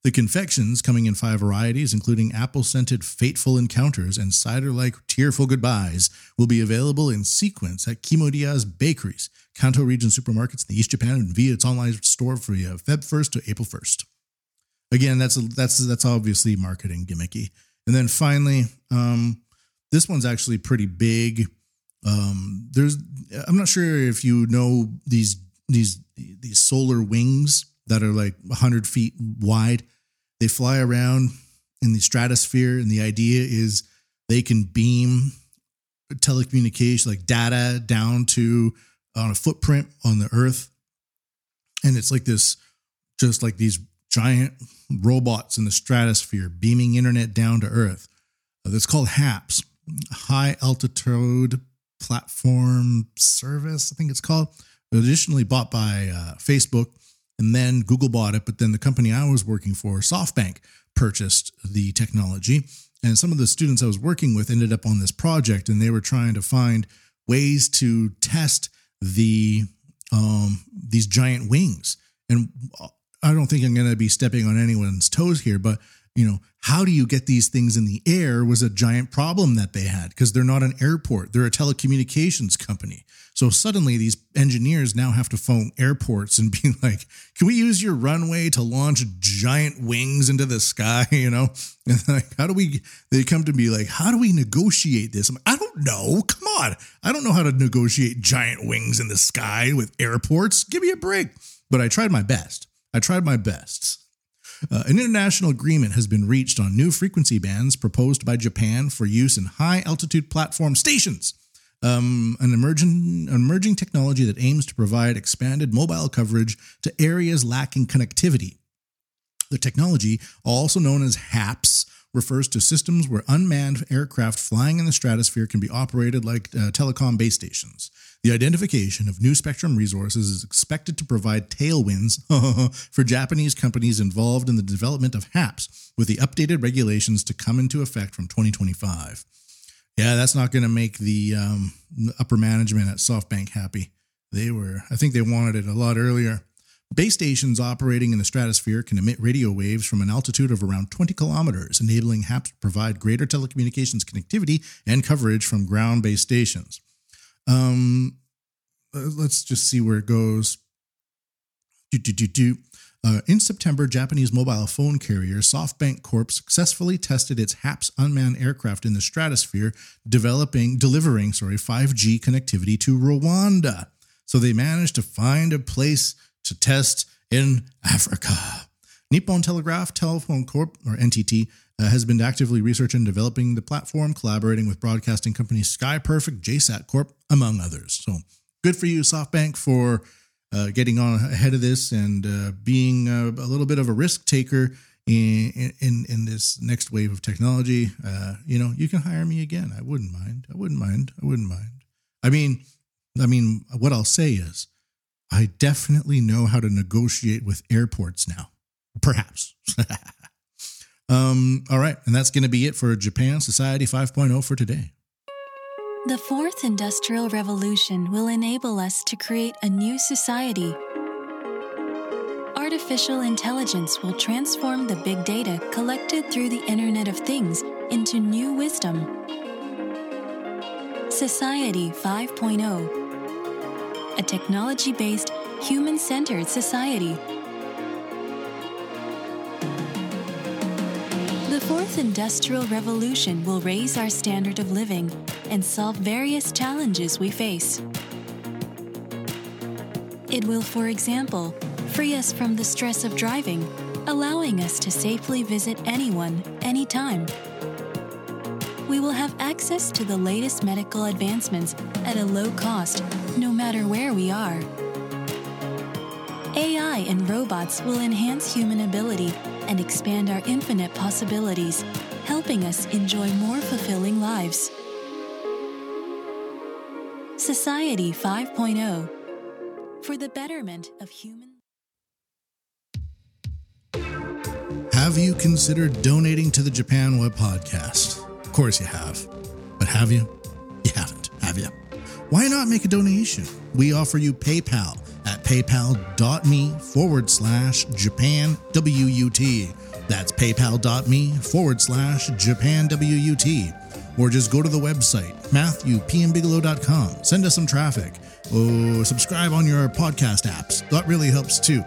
The confections, coming in five varieties, including apple scented fateful encounters and cider like tearful goodbyes, will be available in sequence at Kimuraya's bakeries, Kanto region supermarkets in East Japan, and via its online store for Feb 1st to April 1st. Again, that's that's that's obviously marketing gimmicky. And then finally, um, this one's actually pretty big. Um, there's I'm not sure if you know these these these solar wings that are like 100 feet wide. They fly around in the stratosphere, and the idea is they can beam telecommunication like data down to on a footprint on the Earth, and it's like this, just like these giant robots in the stratosphere beaming internet down to Earth. That's called HAPS, High Altitude Platform Service, I think it's called. Additionally, bought by uh, Facebook, and then Google bought it. But then the company I was working for, SoftBank, purchased the technology. And some of the students I was working with ended up on this project, and they were trying to find ways to test the um, these giant wings. And I don't think I'm going to be stepping on anyone's toes here, but you know, how do you get these things in the air was a giant problem that they had because they're not an airport, they're a telecommunications company. So suddenly these engineers now have to phone airports and (laughs) be like, can we use your runway to launch giant wings into the sky? (laughs) You know, and like, how do we, they come to me like, how do we negotiate this? I'm like, I don't know. Come on. I don't know how to negotiate giant wings in the sky with airports. Give me a break. But I tried my best. I tried my best. Uh, an international agreement has been reached on new frequency bands proposed by Japan for use in high altitude platform stations. Um, an emerging, an emerging technology that aims to provide expanded mobile coverage to areas lacking connectivity. The technology, also known as HAPS, refers to systems where unmanned aircraft flying in the stratosphere can be operated like uh, telecom base stations. The identification of new spectrum resources is expected to provide tailwinds (laughs) for Japanese companies involved in the development of HAPS, with the updated regulations to come into effect from 2025. Yeah, that's not going to make the um, upper management at SoftBank happy. They were, I think they wanted it a lot earlier. Base stations operating in the stratosphere can emit radio waves from an altitude of around 20 kilometers, enabling HAPS to provide greater telecommunications connectivity and coverage from ground based stations. Um, uh, let's just see where it goes. Do, do, do, do. Uh, in September, Japanese mobile phone carrier SoftBank Corp successfully tested its HAPS unmanned aircraft in the stratosphere, developing delivering sorry 5G connectivity to Rwanda. So they managed to find a place to test in Africa. Nippon Telegraph Telephone Corp or NTT uh, has been actively researching and developing the platform, collaborating with broadcasting companies Sky Perfect, JSAT Corp, among others. So good for you, SoftBank, for uh, getting on ahead of this and uh, being a, a, little bit of a risk taker in in, in this next wave of technology. Uh, you know, you can hire me again. I wouldn't mind. I wouldn't mind. I wouldn't mind. I mean, I mean, what I'll say is, I definitely know how to negotiate with airports now. Perhaps. (laughs) um, all right, and that's going to be it for Japan Society 5.0 for today. The fourth industrial revolution will enable us to create a new society. Artificial intelligence will transform the big data collected through the Internet of Things into new wisdom. Society 5.0, a technology based, human centered society. The fourth industrial revolution will raise our standard of living and solve various challenges we face. It will, for example, free us from the stress of driving, allowing us to safely visit anyone, anytime. We will have access to the latest medical advancements at a low cost, no matter where we are. AI and robots will enhance human ability and expand our infinite possibilities, helping us enjoy more fulfilling lives. Society 5.0 for the betterment of human. Have you considered donating to the Japan Wut Podcast? Of course you have. But have you? You haven't, have you? Why not make a donation? We offer you PayPal at paypal.me forward slash Japan WUT. That's paypal.me forward slash Japan WUT. Or just go to the website, MatthewPMBigelow.com. Send us some traffic. Or subscribe on your podcast apps. That really helps too.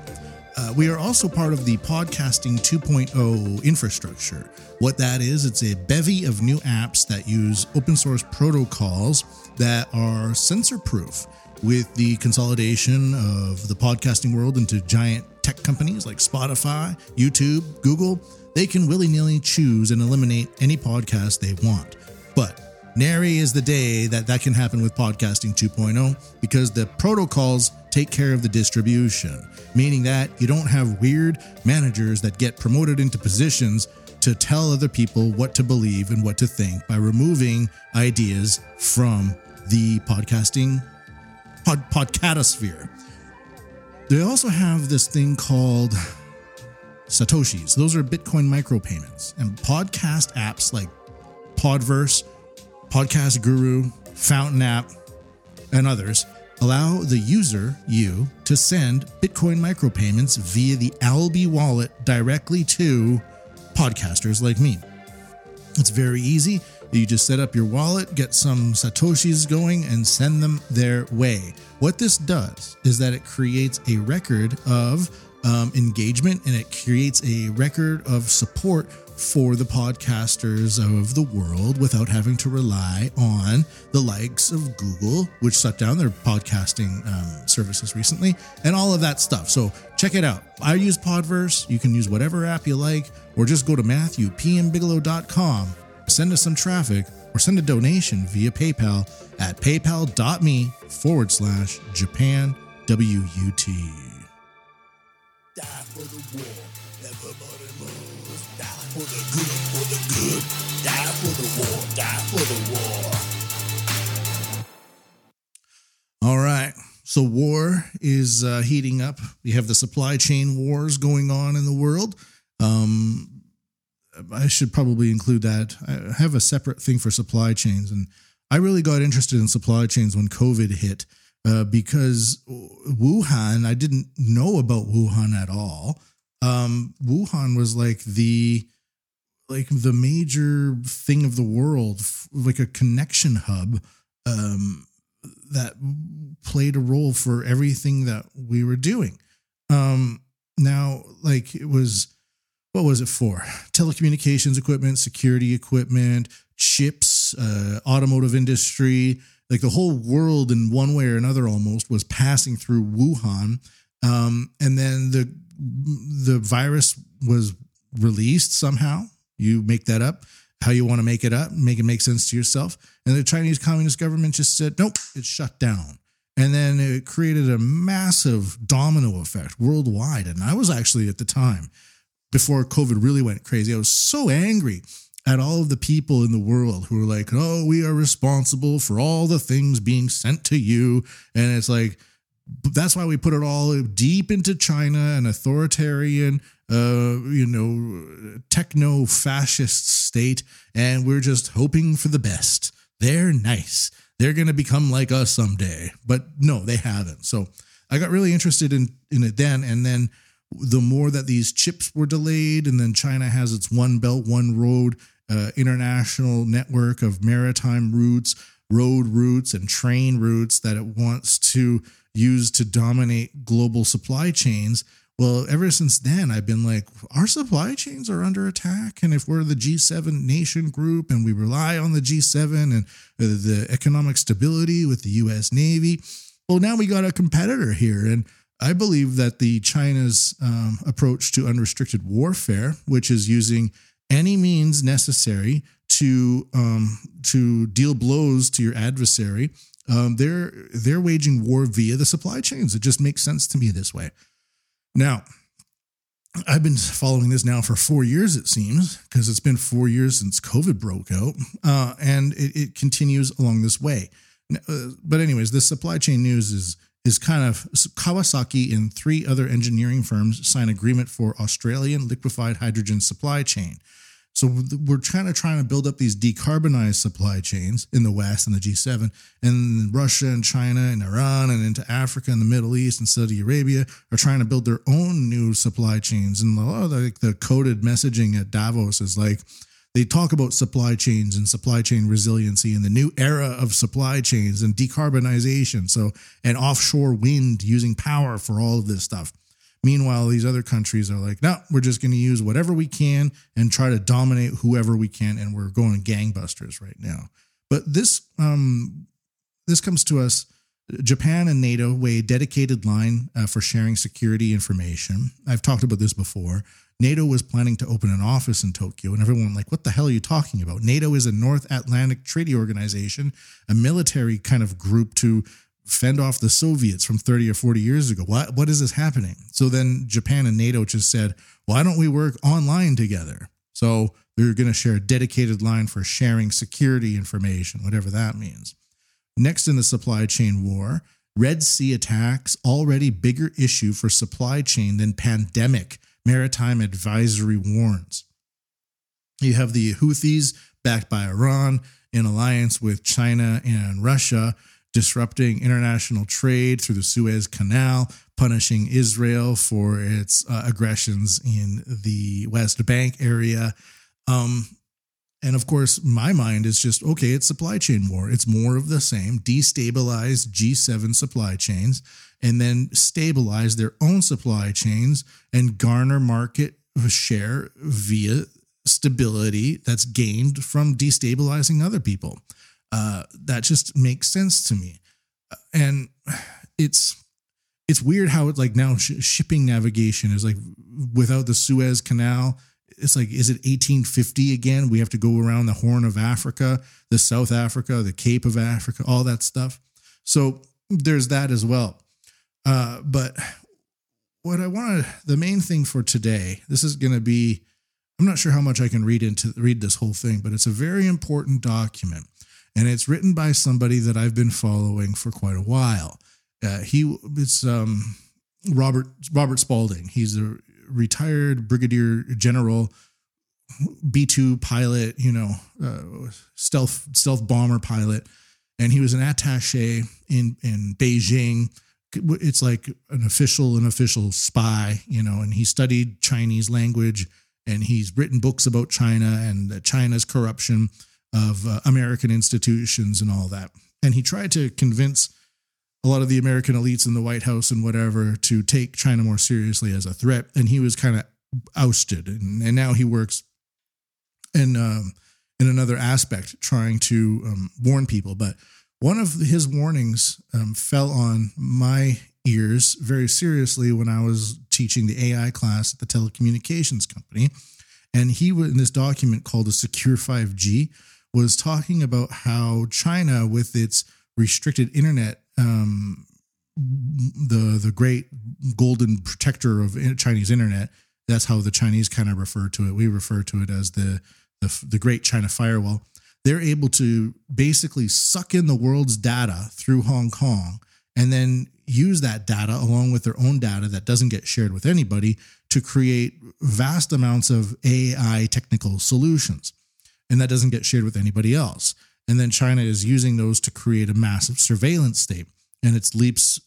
Uh, we are also part of the Podcasting 2.0 infrastructure. What that is, it's a bevy of new apps that use open source protocols that are censor proof. With the consolidation of the podcasting world into giant tech companies like Spotify, YouTube, Google, they can willy nilly choose and eliminate any podcast they want. But nary is the day that that can happen with Podcasting 2.0 because the protocols take care of the distribution, meaning that you don't have weird managers that get promoted into positions to tell other people what to believe and what to think by removing ideas from the podcasting pod, podcatosphere. They also have this thing called Satoshis. Those are Bitcoin micropayments. And podcast apps like Podverse, Podcast Guru, Fountain App, and others allow the user, you, to send Bitcoin micropayments via the Alby wallet directly to podcasters like me. It's very easy. You just set up your wallet, get some Satoshis going, and send them their way. What this does is that it creates a record of um, engagement and it creates a record of support for the podcasters of the world without having to rely on the likes of Google, which shut down their podcasting um, services recently, and all of that stuff. So check it out. I use Podverse. You can use whatever app you like, or just go to MatthewPMBigelow.com, send us some traffic, or send a donation via PayPal at paypal.me forward slash Japan WUT. Die for the. For the good, for the good. Die for the war, die for the war. All right. So war is uh, heating up. We have the supply chain wars going on in the world. Um, I should probably include that. I have a separate thing for supply chains, and I really got interested in supply chains when COVID hit uh, because Wuhan, I didn't know about Wuhan at all. Um, Wuhan was like the like the major thing of the world, like a connection hub um, that played a role for everything that we were doing. Um, now, like it was, what was it for? Telecommunications equipment, security equipment, chips, uh, automotive industry, like the whole world in one way or another almost was passing through Wuhan. Um, and then the the virus was released somehow. You make that up how you want to make it up, make it make sense to yourself. And the Chinese Communist government just said, nope, it's shut down. And then it created a massive domino effect worldwide. And I was actually at the time, before COVID really went crazy, I was so angry at all of the people in the world who were like, oh, we are responsible for all the things being sent to you. And it's like, that's why we put it all deep into China, an authoritarian, uh, you know, techno fascist state. And we're just hoping for the best. They're nice. They're going to become like us someday. But no, they haven't. So I got really interested in, in it then. And then the more that these chips were delayed, and then China has its one belt, one road uh, international network of maritime routes, road routes, and train routes that it wants to use to dominate global supply chains. Well, ever since then, I've been like, our supply chains are under attack. And if we're the G7 nation group and we rely on the G7 and the economic stability with the US Navy, well, now we got a competitor here. And I believe that the China's um, approach to unrestricted warfare, which is using any means necessary to um, to deal blows to your adversary, um, they're they're waging war via the supply chains. It just makes sense to me this way. Now, I've been following this now for four years, it seems, because it's been four years since COVID broke out, uh, and it, it, continues along this way. Uh, but anyways, this supply chain news is is kind of Kawasaki and three other engineering firms sign agreement for Australian liquefied hydrogen supply chain. So we're trying to trying to build up these decarbonized supply chains in the West and the G7, and Russia and China and Iran and into Africa and the Middle East and Saudi Arabia are trying to build their own new supply chains. And a lot of the, like the coded messaging at Davos is like they talk about supply chains and supply chain resiliency and the new era of supply chains and decarbonization. So and offshore wind using power for all of this stuff. Meanwhile, these other countries are like, no, we're just going to use whatever we can and try to dominate whoever we can, and we're going gangbusters right now. But this um, this comes to us. Japan and NATO weigh a dedicated line uh, for sharing security information. I've talked about this before. NATO was planning to open an office in Tokyo, and everyone like, what the hell are you talking about? NATO is a North Atlantic Treaty Organization, a military kind of group to fend off the Soviets from 30 or 40 years ago. What, what is this happening? So then Japan and NATO just said, why don't we work online together? So they're going to share a dedicated line for sharing security information, whatever that means. Next in the supply chain war, Red Sea attacks, already bigger issue for supply chain than pandemic, maritime advisory warns. You have the Houthis backed by Iran in alliance with China and Russia disrupting international trade through the Suez Canal, punishing Israel for its uh, aggressions in the West Bank area. Um, and of course, my mind is just okay, it's supply chain war. It's more of the same. Destabilize G7 supply chains and then stabilize their own supply chains and garner market share via stability that's gained from destabilizing other people. Uh, that just makes sense to me. And it's it's weird how it's like now sh- shipping navigation is like without the Suez Canal. It's like, is it 1850 again? We have to go around the Horn of Africa, the South Africa, the Cape of Africa, all that stuff. So there's that as well. Uh, but what I wanted, the main thing for today, this is going to be, I'm not sure how much I can read into read this whole thing, but it's a very important document and it's written by somebody that I've been following for quite a while. Uh, he it's um, Robert Robert Spalding. He's a retired brigadier general, B two pilot, you know, uh, stealth stealth bomber pilot, and he was an attaché in in Beijing. It's like an official, an official spy, you know, and he studied Chinese language and he's written books about China and China's corruption of uh, American institutions and all that. And he tried to convince a lot of the American elites in the White House and whatever to take China more seriously as a threat. And he was kind of ousted. And, and, now he works in, um, in another aspect, trying to um, warn people. But one of his warnings um, fell on my ears very seriously when I was teaching the AI class at the telecommunications company. And he was in this document called the Secure 5G was talking about how China, with its restricted internet, um, the the great golden protector of Chinese internet, that's how the Chinese kind of refer to it. We refer to it as the the, the Great China Firewall. They're able to basically suck in the world's data through Hong Kong and then use that data along with their own data that doesn't get shared with anybody to create vast amounts of AI technical solutions and that doesn't get shared with anybody else. And then China is using those to create a massive surveillance state. And it's leaps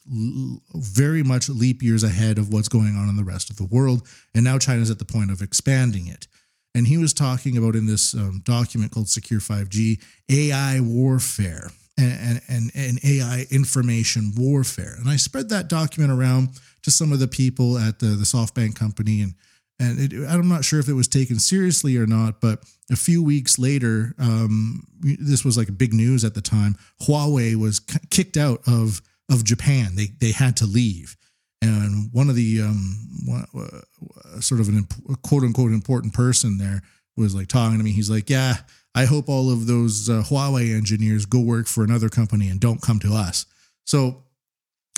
very much leap years ahead of what's going on in the rest of the world. And now China's at the point of expanding it. And he was talking about in this um, document called Secure 5G AI warfare and, and, and AI information warfare. And I spread that document around to some of the people at the, the SoftBank company and and it, I'm not sure if it was taken seriously or not, but a few weeks later, um, this was like big news at the time. Huawei was kicked out of of Japan. They they had to leave, and one of the um, uh, sort of an quote unquote important person there was like talking to me. He's like, "Yeah, I hope all of those uh, Huawei engineers go work for another company and don't come to us." So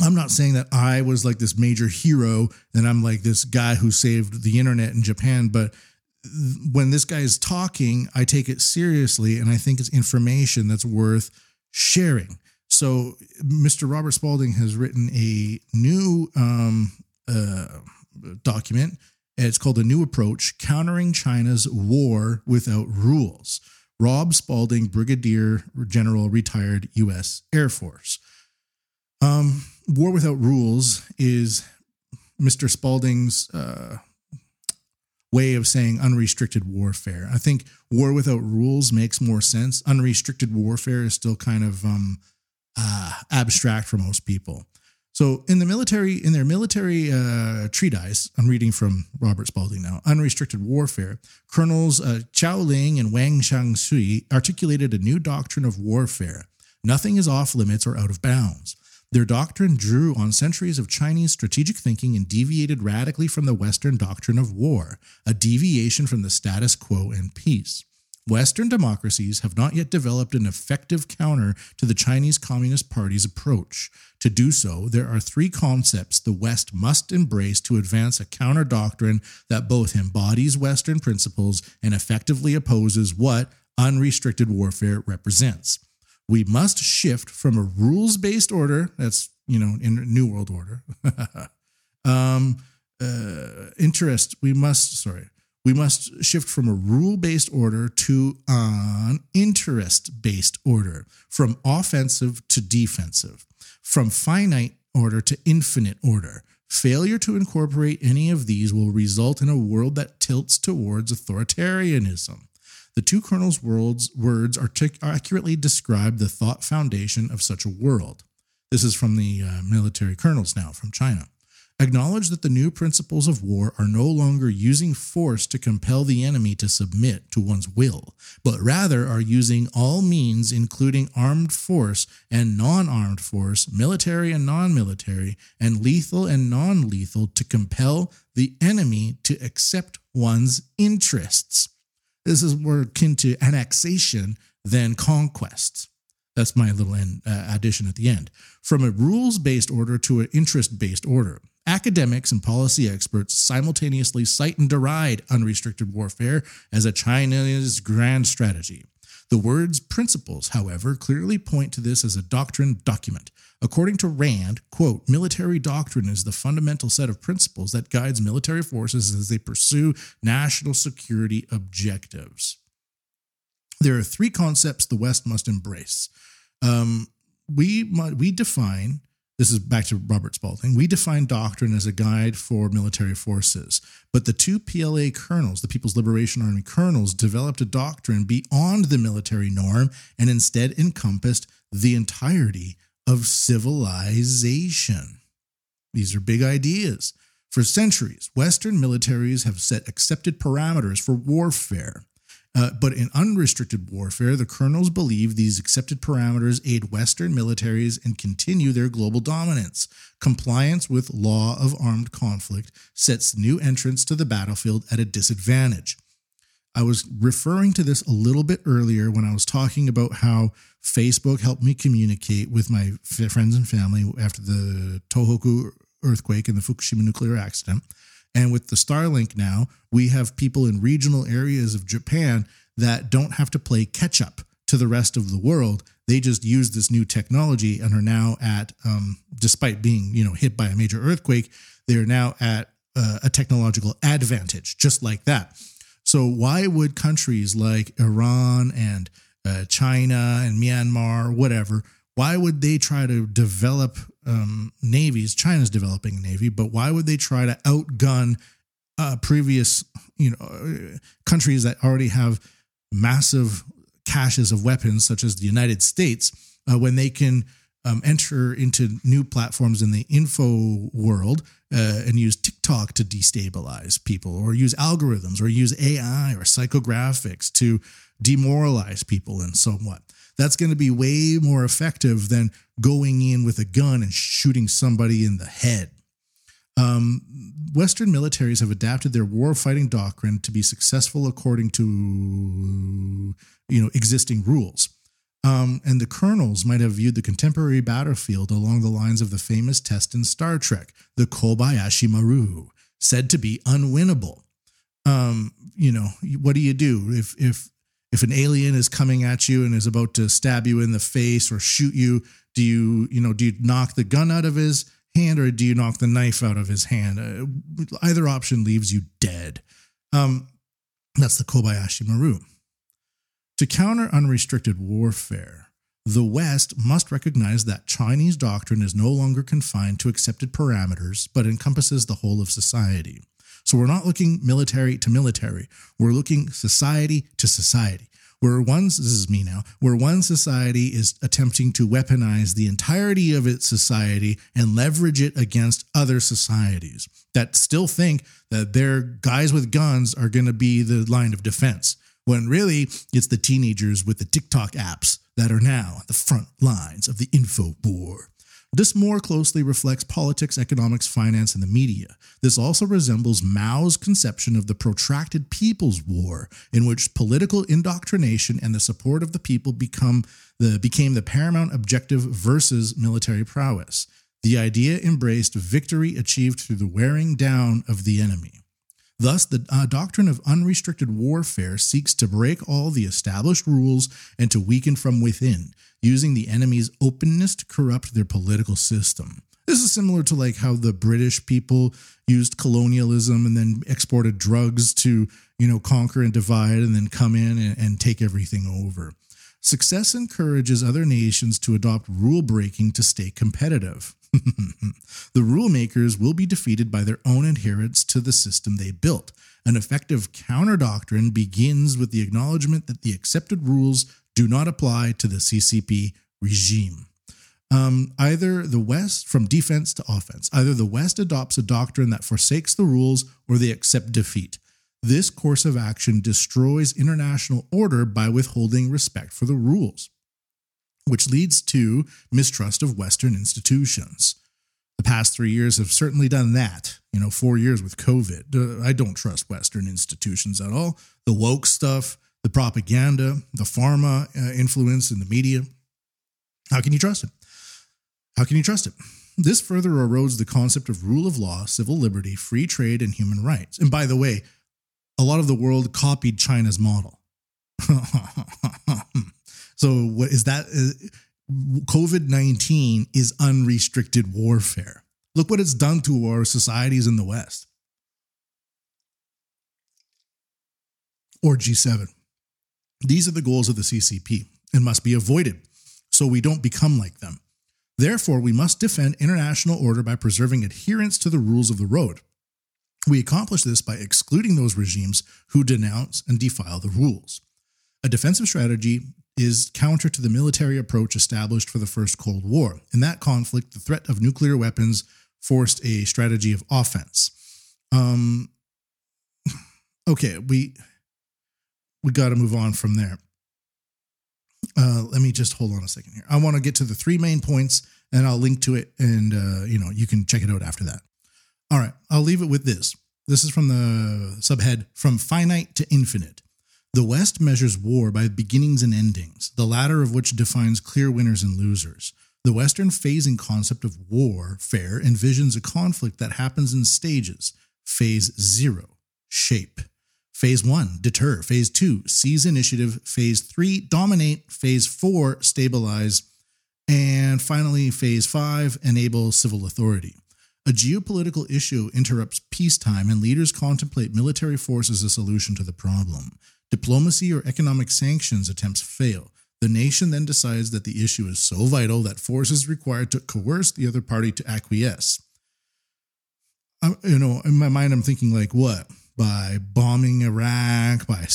I'm not saying that I was like this major hero and I'm like this guy who saved the internet in Japan, but when this guy is talking, I take it seriously and I think it's information that's worth sharing. So, Mr. Robert Spalding has written a new um, uh, document. It's called A New Approach Countering China's War Without Rules. Rob Spalding, Brigadier General, retired U.S. Air Force. Um, War Without Rules is Mr. Spalding's uh, way of saying unrestricted warfare. I think War Without Rules makes more sense. Unrestricted warfare is still kind of um, uh, abstract for most people. So in the military, in their military uh, treatise, I'm reading from Robert Spalding now, Unrestricted Warfare, Colonels uh, Qiao Liang and Wang Xiangsui articulated a new doctrine of warfare. Nothing is off limits or out of bounds. Their doctrine drew on centuries of Chinese strategic thinking and deviated radically from the Western doctrine of war, a deviation from the status quo in peace. Western democracies have not yet developed an effective counter to the Chinese Communist Party's approach. To do so, there are three concepts the West must embrace to advance a counter doctrine that both embodies Western principles and effectively opposes what unrestricted warfare represents. We must shift from a rules based order, that's, you know, in New World Order, (laughs) um, uh, interest, we must, sorry, we must shift from a rule based order to an interest based order, from offensive to defensive, from finite order to infinite order. Failure to incorporate any of these will result in a world that tilts towards authoritarianism. The two colonels' words, words artic- accurately describe the thought foundation of such a world. This is from the uh, military colonels now from China. Acknowledge that the new principles of war are no longer using force to compel the enemy to submit to one's will, but rather are using all means, including armed force and non armed force, military and non military, and lethal and non lethal, to compel the enemy to accept one's interests. This is more akin to annexation than conquest. That's my little end, uh, addition at the end. From a rules based order to an interest based order. Academics and policy experts simultaneously cite and deride unrestricted warfare as a China's grand strategy. The words principles, however, clearly point to this as a doctrine document. According to Rand, quote, military doctrine is the fundamental set of principles that guides military forces as they pursue national security objectives. There are three concepts the West must embrace. Um, we we define this is back to Robert Spalding. We define doctrine as a guide for military forces, but the two PLA colonels, the People's Liberation Army colonels, developed a doctrine beyond the military norm and instead encompassed the entirety of civilization. These are big ideas. For centuries, Western militaries have set accepted parameters for warfare. Uh, but in unrestricted warfare, the colonels believe these accepted parameters aid Western militaries and continue their global dominance. Compliance with law of armed conflict sets new entrants to the battlefield at a disadvantage. I was referring to this a little bit earlier when I was talking about how Facebook helped me communicate with my friends and family after the Tohoku earthquake and the Fukushima nuclear accident. And with the Starlink now, we have people in regional areas of Japan that don't have to play catch up to the rest of the world. They just use this new technology and are now at, um, despite being you know hit by a major earthquake, they are now at uh, a technological advantage, just like that. So why would countries like Iran and uh, China and Myanmar, whatever, why would they try to develop um, navies? China's developing a navy, but why would they try to outgun uh, previous, you know, uh, countries that already have massive caches of weapons, such as the United States, uh, when they can um, enter into new platforms in the info world uh, and use TikTok to destabilize people, or use algorithms, or use AI or psychographics to demoralize people, and so what? That's going to be way more effective than going in with a gun and shooting somebody in the head. Um, Western militaries have adapted their war fighting doctrine to be successful according to you know existing rules. Um, and the colonels might have viewed the contemporary battlefield along the lines of the famous test in Star Trek, the Kobayashi Maru, said to be unwinnable. Um, you know, what do you do if if if an alien is coming at you and is about to stab you in the face or shoot you? Do you you know do you knock the gun out of his hand or do you knock the knife out of his hand? Uh, either option leaves you dead. Um, that's the Kobayashi Maru. To counter unrestricted warfare, the West must recognize that Chinese doctrine is no longer confined to accepted parameters, but encompasses the whole of society. So we're not looking military to military, we're looking society to society. Where one this is me now where one society is attempting to weaponize the entirety of its society and leverage it against other societies that still think that their guys with guns are going to be the line of defense when really it's the teenagers with the TikTok apps that are now at the front lines of the info war this more closely reflects politics, economics, finance, and the media. This also resembles Mao's conception of the protracted People's War, in which political indoctrination and the support of the people become the, became the paramount objective versus military prowess. The idea embraced victory achieved through the wearing down of the enemy. Thus, the uh, doctrine of unrestricted warfare seeks to break all the established rules and to weaken from within, using the enemy's openness to corrupt their political system. This is similar to like how the British people used colonialism and then exported drugs to, you know, conquer and divide and then come in and, and take everything over. Success encourages other nations to adopt rule breaking to stay competitive. (laughs) the rule makers will be defeated by their own adherence to the system they built. An effective counter doctrine begins with the acknowledgement that the accepted rules do not apply to the CCP regime. Um, either the West, from defense to offense, either the West adopts a doctrine that forsakes the rules or they accept defeat. This course of action destroys international order by withholding respect for the rules which leads to mistrust of Western institutions. The past three years have certainly done that. You know, four years with COVID. Uh, I don't trust Western institutions at all. The woke stuff, the propaganda, the pharma uh, influence in the media. How can you trust it? How can you trust it? This further erodes the concept of rule of law, civil liberty, free trade, and human rights. And by the way, a lot of the world copied China's model. (laughs) So what is that? Uh, COVID 19 is unrestricted warfare. Look what it's done to our societies in the West. Or G7. These are the goals of the CCP and must be avoided so we don't become like them. Therefore, we must defend international order by preserving adherence to the rules of the road. We accomplish this by excluding those regimes who denounce and defile the rules. A defensive strategy is counter to the military approach established for the First Cold War. In that conflict, the threat of nuclear weapons forced a strategy of offense. Um, (sighs) okay, we we got to move on from there. Uh, let me just hold on a second here. I want to get to the three main points, and I'll link to it, and uh, you know you can check it out after that. All right, I'll leave it with this. This is from the subhead "From Finite to Infinite." The West measures war by beginnings and endings, the latter of which defines clear winners and losers. The Western phasing concept of war warfare envisions a conflict that happens in stages. Phase 0, shape. Phase 1, deter. Phase 2, seize initiative. Phase 3, dominate. Phase 4, stabilize. And finally, Phase 5, enable civil authority. A geopolitical issue interrupts peacetime, and leaders contemplate military force as a solution to the problem. Diplomacy or economic sanctions attempts fail. The nation then decides that the issue is so vital that force is required to coerce the other party to acquiesce. I, you know, in my mind, I'm thinking like, what? By bombing Iraq, by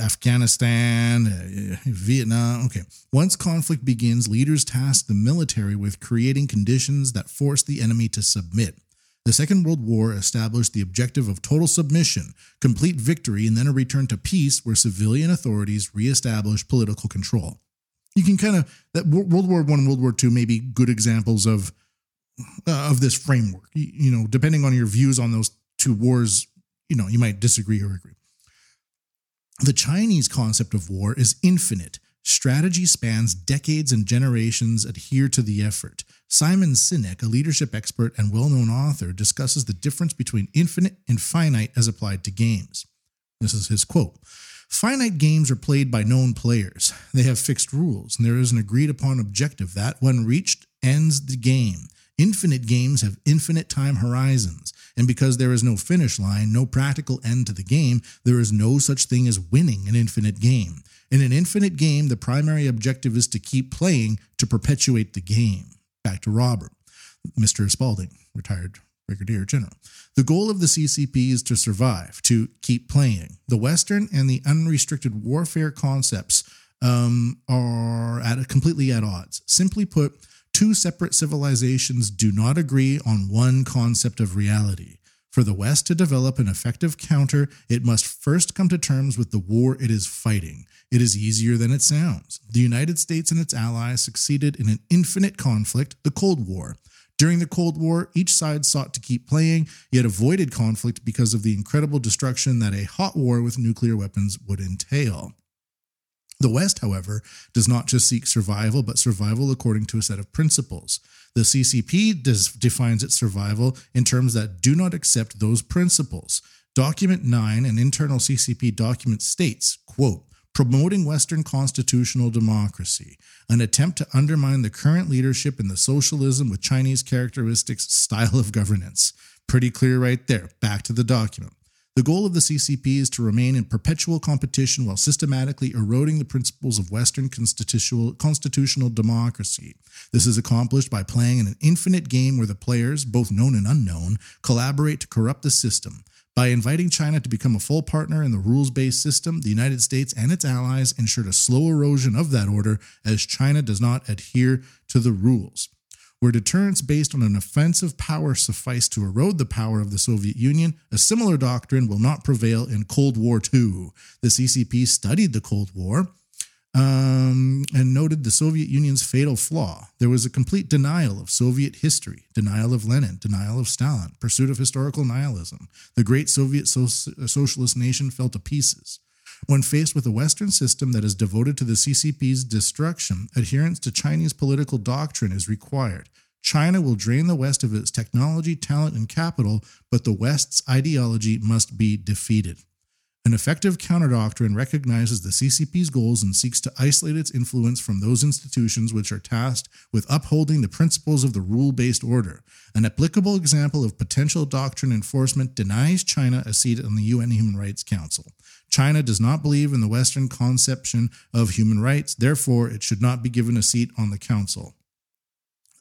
Afghanistan, uh, Vietnam. Okay. Once conflict begins, leaders task the military with creating conditions that force the enemy to submit. The Second World War established the objective of total submission, complete victory, and then a return to peace where civilian authorities reestablish political control. you can kind of that World War One, World War Two may be good examples of uh, of this framework. You, you know, depending on your views on those two wars, you know, you might disagree or agree. The Chinese concept of war is infinite. Strategy spans decades and generations adhere to the effort. Simon Sinek, a leadership expert and well known author, discusses the difference between infinite and finite as applied to games. This is his quote Finite games are played by known players. They have fixed rules, and there is an agreed upon objective that, when reached, ends the game. Infinite games have infinite time horizons, and because there is no finish line, no practical end to the game, there is no such thing as winning an infinite game. In an infinite game, the primary objective is to keep playing to perpetuate the game. Back to Robert, Mr. Spalding, retired Brigadier General. The goal of the CCP is to survive, to keep playing. The Western and the unrestricted warfare concepts um, are at completely at odds. Simply put, two separate civilizations do not agree on one concept of reality. For the West to develop an effective counter, it must first come to terms with the war it is fighting. It is easier than it sounds. The United States and its allies succeeded in an infinite conflict, the Cold War. During the Cold War, each side sought to keep playing, yet avoided conflict because of the incredible destruction that a hot war with nuclear weapons would entail. The West, however, does not just seek survival, but survival according to a set of principles. The CCP does, defines its survival in terms that do not accept those principles. Document 9, an internal CCP document, states, quote, promoting Western constitutional democracy, an attempt to undermine the current leadership in the socialism with Chinese characteristics style of governance. Pretty clear right there. Back to the document. The goal of the CCP is to remain in perpetual competition while systematically eroding the principles of Western constitutional, constitutional democracy. This is accomplished by playing in an infinite game where the players, both known and unknown, collaborate to corrupt the system. By inviting China to become a full partner in the rules based system, the United States and its allies ensured a slow erosion of that order as China does not adhere to the rules. Where deterrence based on an offensive power sufficed to erode the power of the Soviet Union, a similar doctrine will not prevail in Cold War II. The CCP studied the Cold War um, and noted the Soviet Union's fatal flaw. There was a complete denial of Soviet history, denial of Lenin, denial of Stalin, pursuit of historical nihilism. The great Soviet so- socialist nation fell to pieces. When faced with a Western system that is devoted to the CCP's destruction, adherence to Chinese political doctrine is required. China will drain the West of its technology, talent, and capital, but the West's ideology must be defeated. An effective counter-doctrine recognizes the CCP's goals and seeks to isolate its influence from those institutions which are tasked with upholding the principles of the rule based order. An applicable example of potential doctrine enforcement denies China a seat on the UN Human Rights Council. China does not believe in the Western conception of human rights, therefore, it should not be given a seat on the council.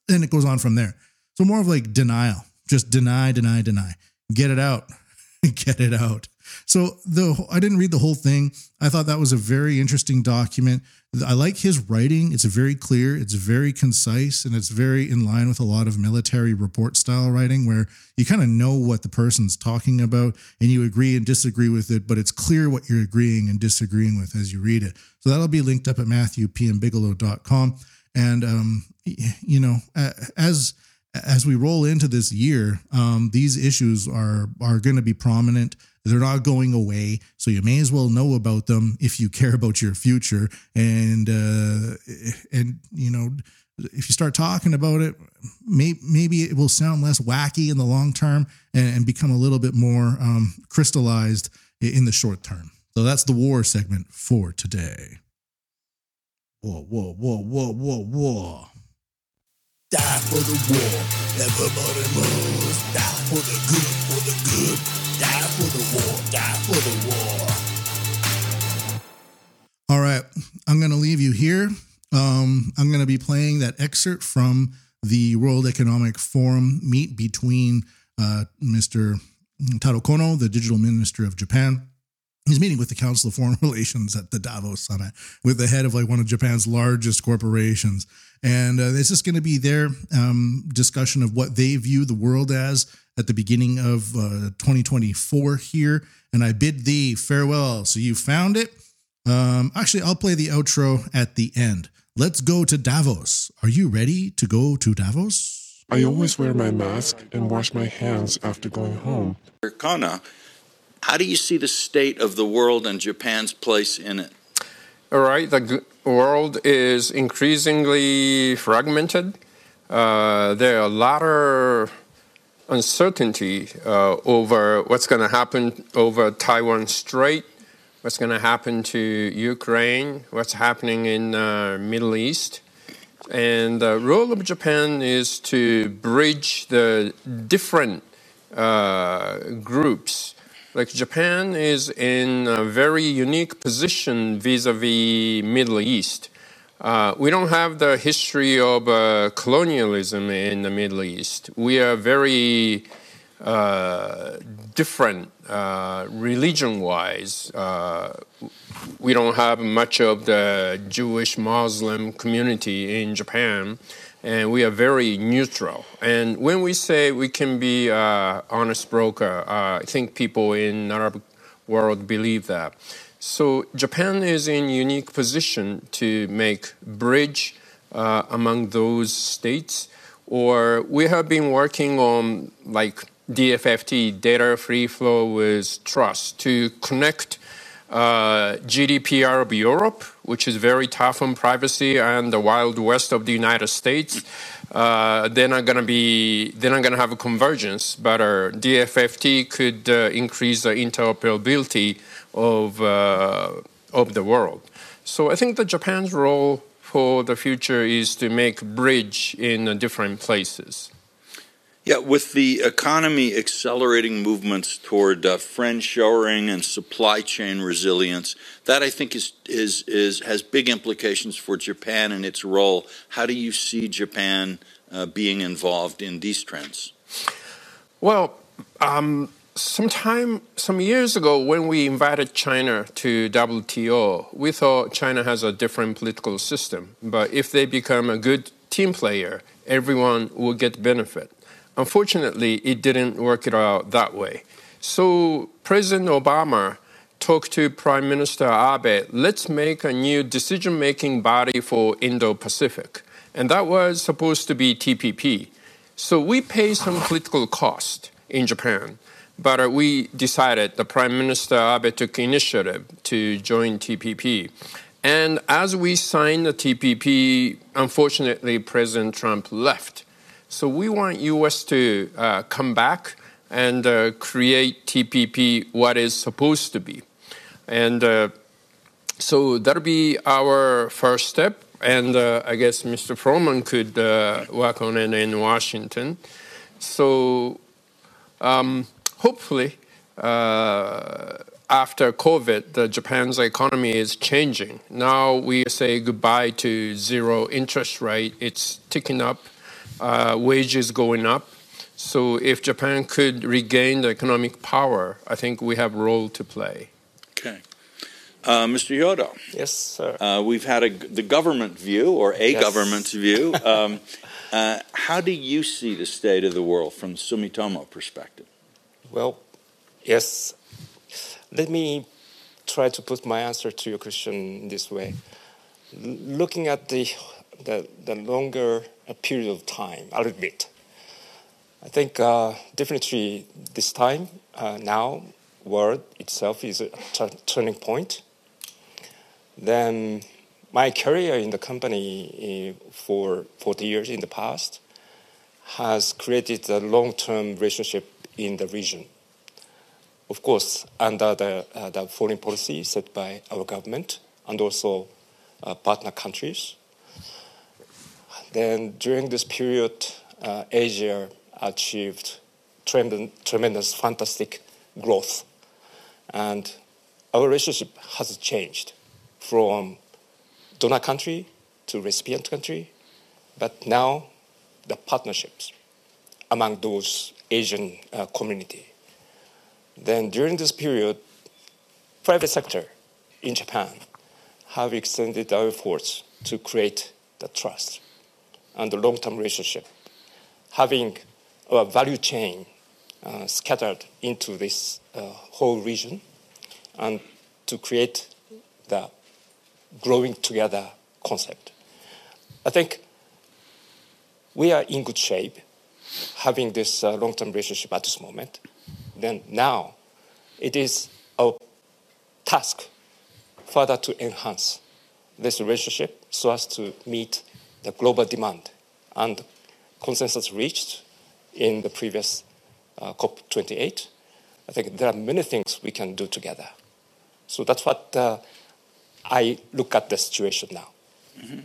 Then it goes on from there. So, more of like denial just deny, deny, deny. Get it out. (laughs) Get it out. So the I didn't read the whole thing. I thought that was a very interesting document. I like his writing. It's very clear, it's very concise, and it's very in line with a lot of military report style writing where you kind of know what the person's talking about and you agree and disagree with it, but it's clear what you're agreeing and disagreeing with as you read it. So that'll be linked up at matthewpmbigelow.com. And um, you know, as as we roll into this year, um, these issues are are going to be prominent. They're not going away, so you may as well know about them if you care about your future. And uh, and you know, if you start talking about it, may, maybe it will sound less wacky in the long term and, and become a little bit more um, crystallized in the short term. So that's the war segment for today. Whoa, whoa, whoa, whoa, whoa, whoa. Die for the war. Everybody must Die for the good, for the good. Die for the war. Die for the war. All right. I'm going to leave you here. Um, I'm going to be playing that excerpt from the World Economic Forum meet between uh, Mr. Taro Kono, the digital minister of Japan, He's meeting with the Council of Foreign (laughs) Relations at the Davos Summit with the head of like one of Japan's largest corporations. And uh, this is going to be their um, discussion of what they view the world as at the beginning of uh, 2024 here. And I bid thee farewell. So you found it. Um, actually, I'll play the outro at the end. Let's go to Davos. Are you ready to go to Davos? I always wear my mask and wash my hands after going home. Kono, how do you see the state of the world and Japan's place in it? All right, the g- world is increasingly fragmented. Uh, there are a lot of uncertainty uh, over what's going to happen over Taiwan Strait, what's going to happen to Ukraine, what's happening in the Middle East. And the role of Japan is to bridge the different uh, groups. Like Japan is in a very unique position vis-a-vis Middle East. Uh, we don't have the history of uh, colonialism in the Middle East. We are very uh, different uh, religion-wise. Uh, we don't have much of the Jewish Muslim community in Japan, and we are very neutral. And when we say we can be uh, honest broker, uh, I think people in Arab world believe that. So Japan is in unique position to make bridge uh, among those states. Or we have been working on like DFFT, data free flow with trust, to connect uh, GDPR of Europe, which is very tough on privacy, and the Wild West of the United States. Uh, they're not going to be they're not going to have a convergence, but our DFFT could uh, increase the interoperability of uh, of the world. So I think that Japan's role for the future is to make bridge in different places. Yeah, with the economy accelerating movements toward uh, friendshoring and supply chain resilience, that I think is, is, is, has big implications for Japan and its role. How do you see Japan uh, being involved in these trends? Well, um, sometime some years ago when we invited china to wto we thought china has a different political system but if they become a good team player everyone will get benefit unfortunately it didn't work it out that way so president obama talked to prime minister abe let's make a new decision making body for indo-pacific and that was supposed to be tpp so we pay some political cost in japan but we decided, the Prime Minister Abe took initiative to join TPP. And as we signed the TPP, unfortunately, President Trump left. So we want U.S. to uh, come back and uh, create TPP what is supposed to be. And uh, so that'll be our first step. And uh, I guess Mr. Froman could uh, work on it in Washington. So um, hopefully, uh, after COVID, the Japan's economy is changing. Now we say goodbye to zero interest rate. It's ticking up, uh, wages going up. So if Japan could regain the economic power, I think we have a role to play. Okay. Uh, Mr. Hyodo. Yes, sir. Uh, we've had a, the government view, or a Yes. government's view. (laughs) Um, uh, how do you see the state of the world from the Sumitomo perspective? Well, yes. Let me try to put my answer to your question this way. L- looking at the, the, the longer uh, period of time, a little bit, I think uh, definitely this time, uh, now, world itself is a t- turning point. Then my career in the company uh, for 40 years in the past has created a long-term relationship in the region. Of course, under the, uh, the foreign policy set by our government and also uh, partner countries. Then during this period, uh, Asia achieved tremendous, tremendous, fantastic growth. And our relationship has changed from donor country to recipient country, but now the partnerships among those Asian uh, community. Then during this period, private sector in Japan have extended our efforts to create the trust and the long-term relationship, having a value chain uh, scattered into this uh, whole region, and to create the growing together concept. I think we are in good shape having this uh, long term relationship at this moment. Then now it is our task further to enhance this relationship so as to meet the global demand and consensus reached in the previous uh, COP28. I think there are many things we can do together. So that's what uh, I look at the situation now. Mm-hmm.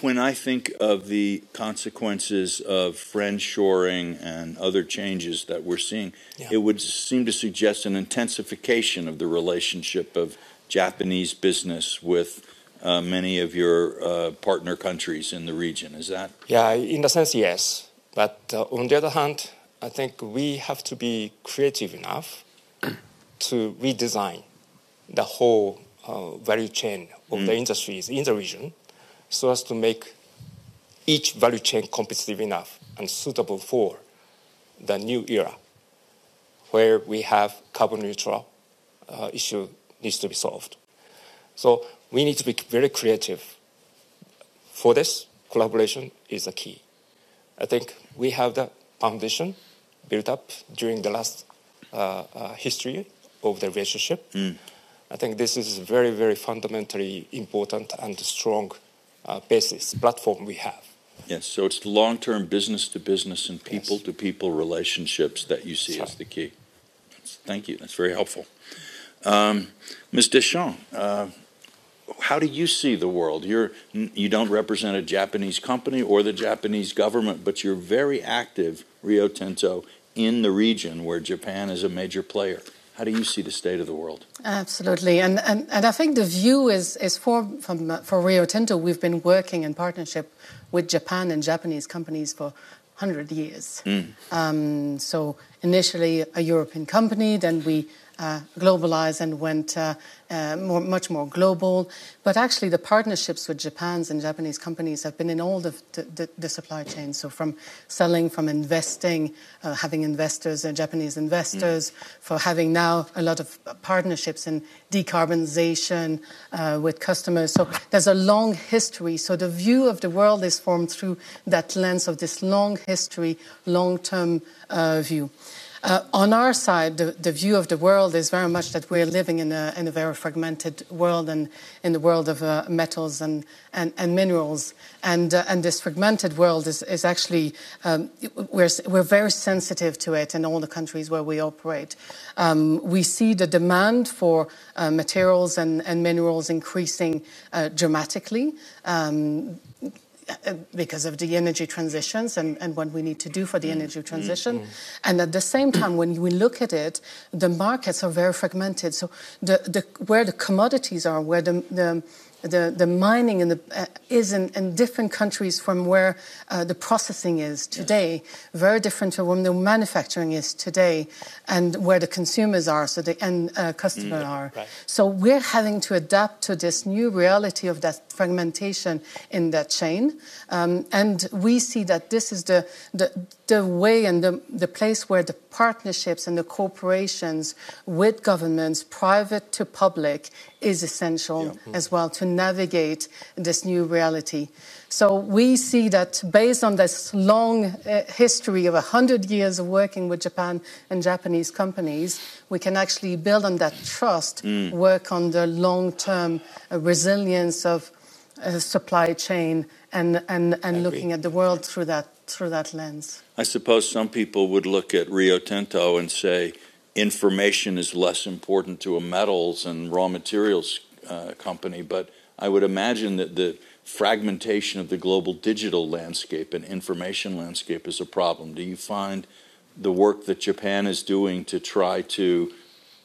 When I think of the consequences of friendshoring and other changes that we're seeing, Yeah. it would seem to suggest an intensification of the relationship of Japanese business with uh, many of your uh, partner countries in the region. Is that? Yeah, in a sense, yes. But uh, on the other hand, I think we have to be creative enough (clears throat) to redesign the whole uh, value chain of the industries in the region so as to make each value chain competitive enough and suitable for the new era where we have carbon neutral uh, issue needs to be solved. So we need to be very creative. For this, collaboration is the key. I think we have the foundation built up during the last uh, uh, history of the relationship. I think this is very, very fundamentally important and strong uh, basis platform we have. Yes, so it's long term business to business and people to people relationships that you see as the key. That's- Thank you, that's very helpful. Um, Ms. Deschamps, uh, how do you see the world? You're, you don't represent a Japanese company or the Japanese government, but you're very active, Rio Tinto, in the region where Japan is a major player. How do you see the state of the world? Absolutely, and, and, and I think the view is, is for, from, for Rio Tinto, we've been working in partnership with Japan and Japanese companies for 100 years. Um, so initially a European company, then we globalized and went uh, uh, more, much more global. But actually, the partnerships with Japan's and Japanese companies have been in all the, the, the supply chain. So from selling, from investing, uh, having investors, uh, Japanese investors, for having now a lot of partnerships in decarbonization uh, with customers. So there's a long history. So the view of the world is formed through that lens of this long history, long-term uh, view. Uh, on our side, the, the view of the world is very much that we're living in a, in a very fragmented world and in the world of uh, metals and, and, and minerals. And, uh, and this fragmented world is, is actually, um, we're, we're very sensitive to it in all the countries where we operate. Um, we see the demand for uh, materials and, and minerals increasing uh, dramatically. Um, because of the energy transitions and, and what we need to do for the mm. energy mm. transition. Mm. And at the same time, when we look at it, the markets are very fragmented. So the, the, where the commodities are, where the, the the, the mining in the, uh, is in, in different countries from where uh, the processing is today, very different to where the manufacturing is today, and where the consumers are, so the end uh, customer are. right. So we're having to adapt to this new reality of that fragmentation in that chain. Um, and we see that this is the, the, the way and the, the place where the partnerships and the corporations with governments, private to public, is essential as well to navigate this new reality. So we see that based on this long uh, history of 100 years of working with Japan and Japanese companies, we can actually build on that trust, work on the long-term uh, resilience of uh, supply chain and, and, and looking at the world through that, through that lens. I suppose some people would look at Rio Tinto and say information is less important to a metals and raw materials uh, company, but I would imagine that the fragmentation of the global digital landscape and information landscape is a problem. Do you find the work that Japan is doing to try to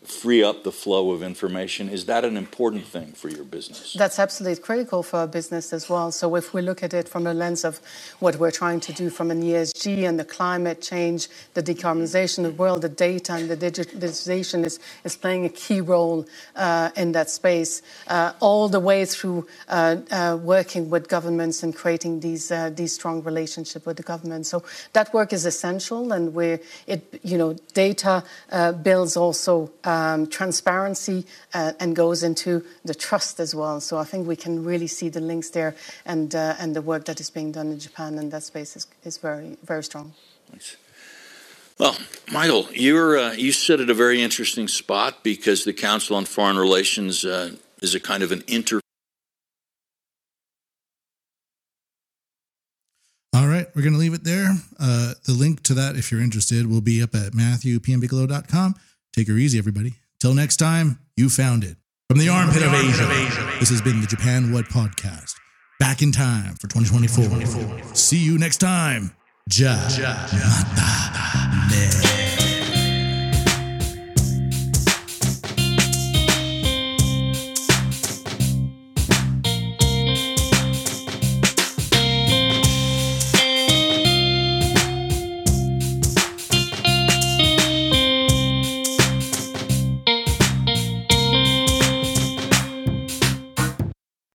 free up the flow of information is that an important thing for your business? That's absolutely critical for our business as well. So if we look at it from the lens of what we're trying to do from an ESG and the climate change, the decarbonization of the world, the data and the digitalization is, is playing a key role uh, in that space, uh, all the way through uh, uh, working with governments and creating these uh, these strong relationships with the government. So that work is essential, and we're it you know data uh, builds also. Um, transparency uh, and goes into the trust as well. So I think we can really see the links there and, uh, and the work that is being done in Japan in that space is, is very, very strong. Thanks. Well, Michael, you're uh, you sit at a very interesting spot because the Council on Foreign Relations uh, is a kind of an inter. All right, we're going to leave it there. Uh, the link to that, if you're interested, will be up at matthewpmbigelow.com. Take her easy, everybody. Till next time, you found it. From the armpit of Asia, this has been the Japan Wut Podcast. Back in time for 2024. See you next time. Ja. ja. Mata. Ne.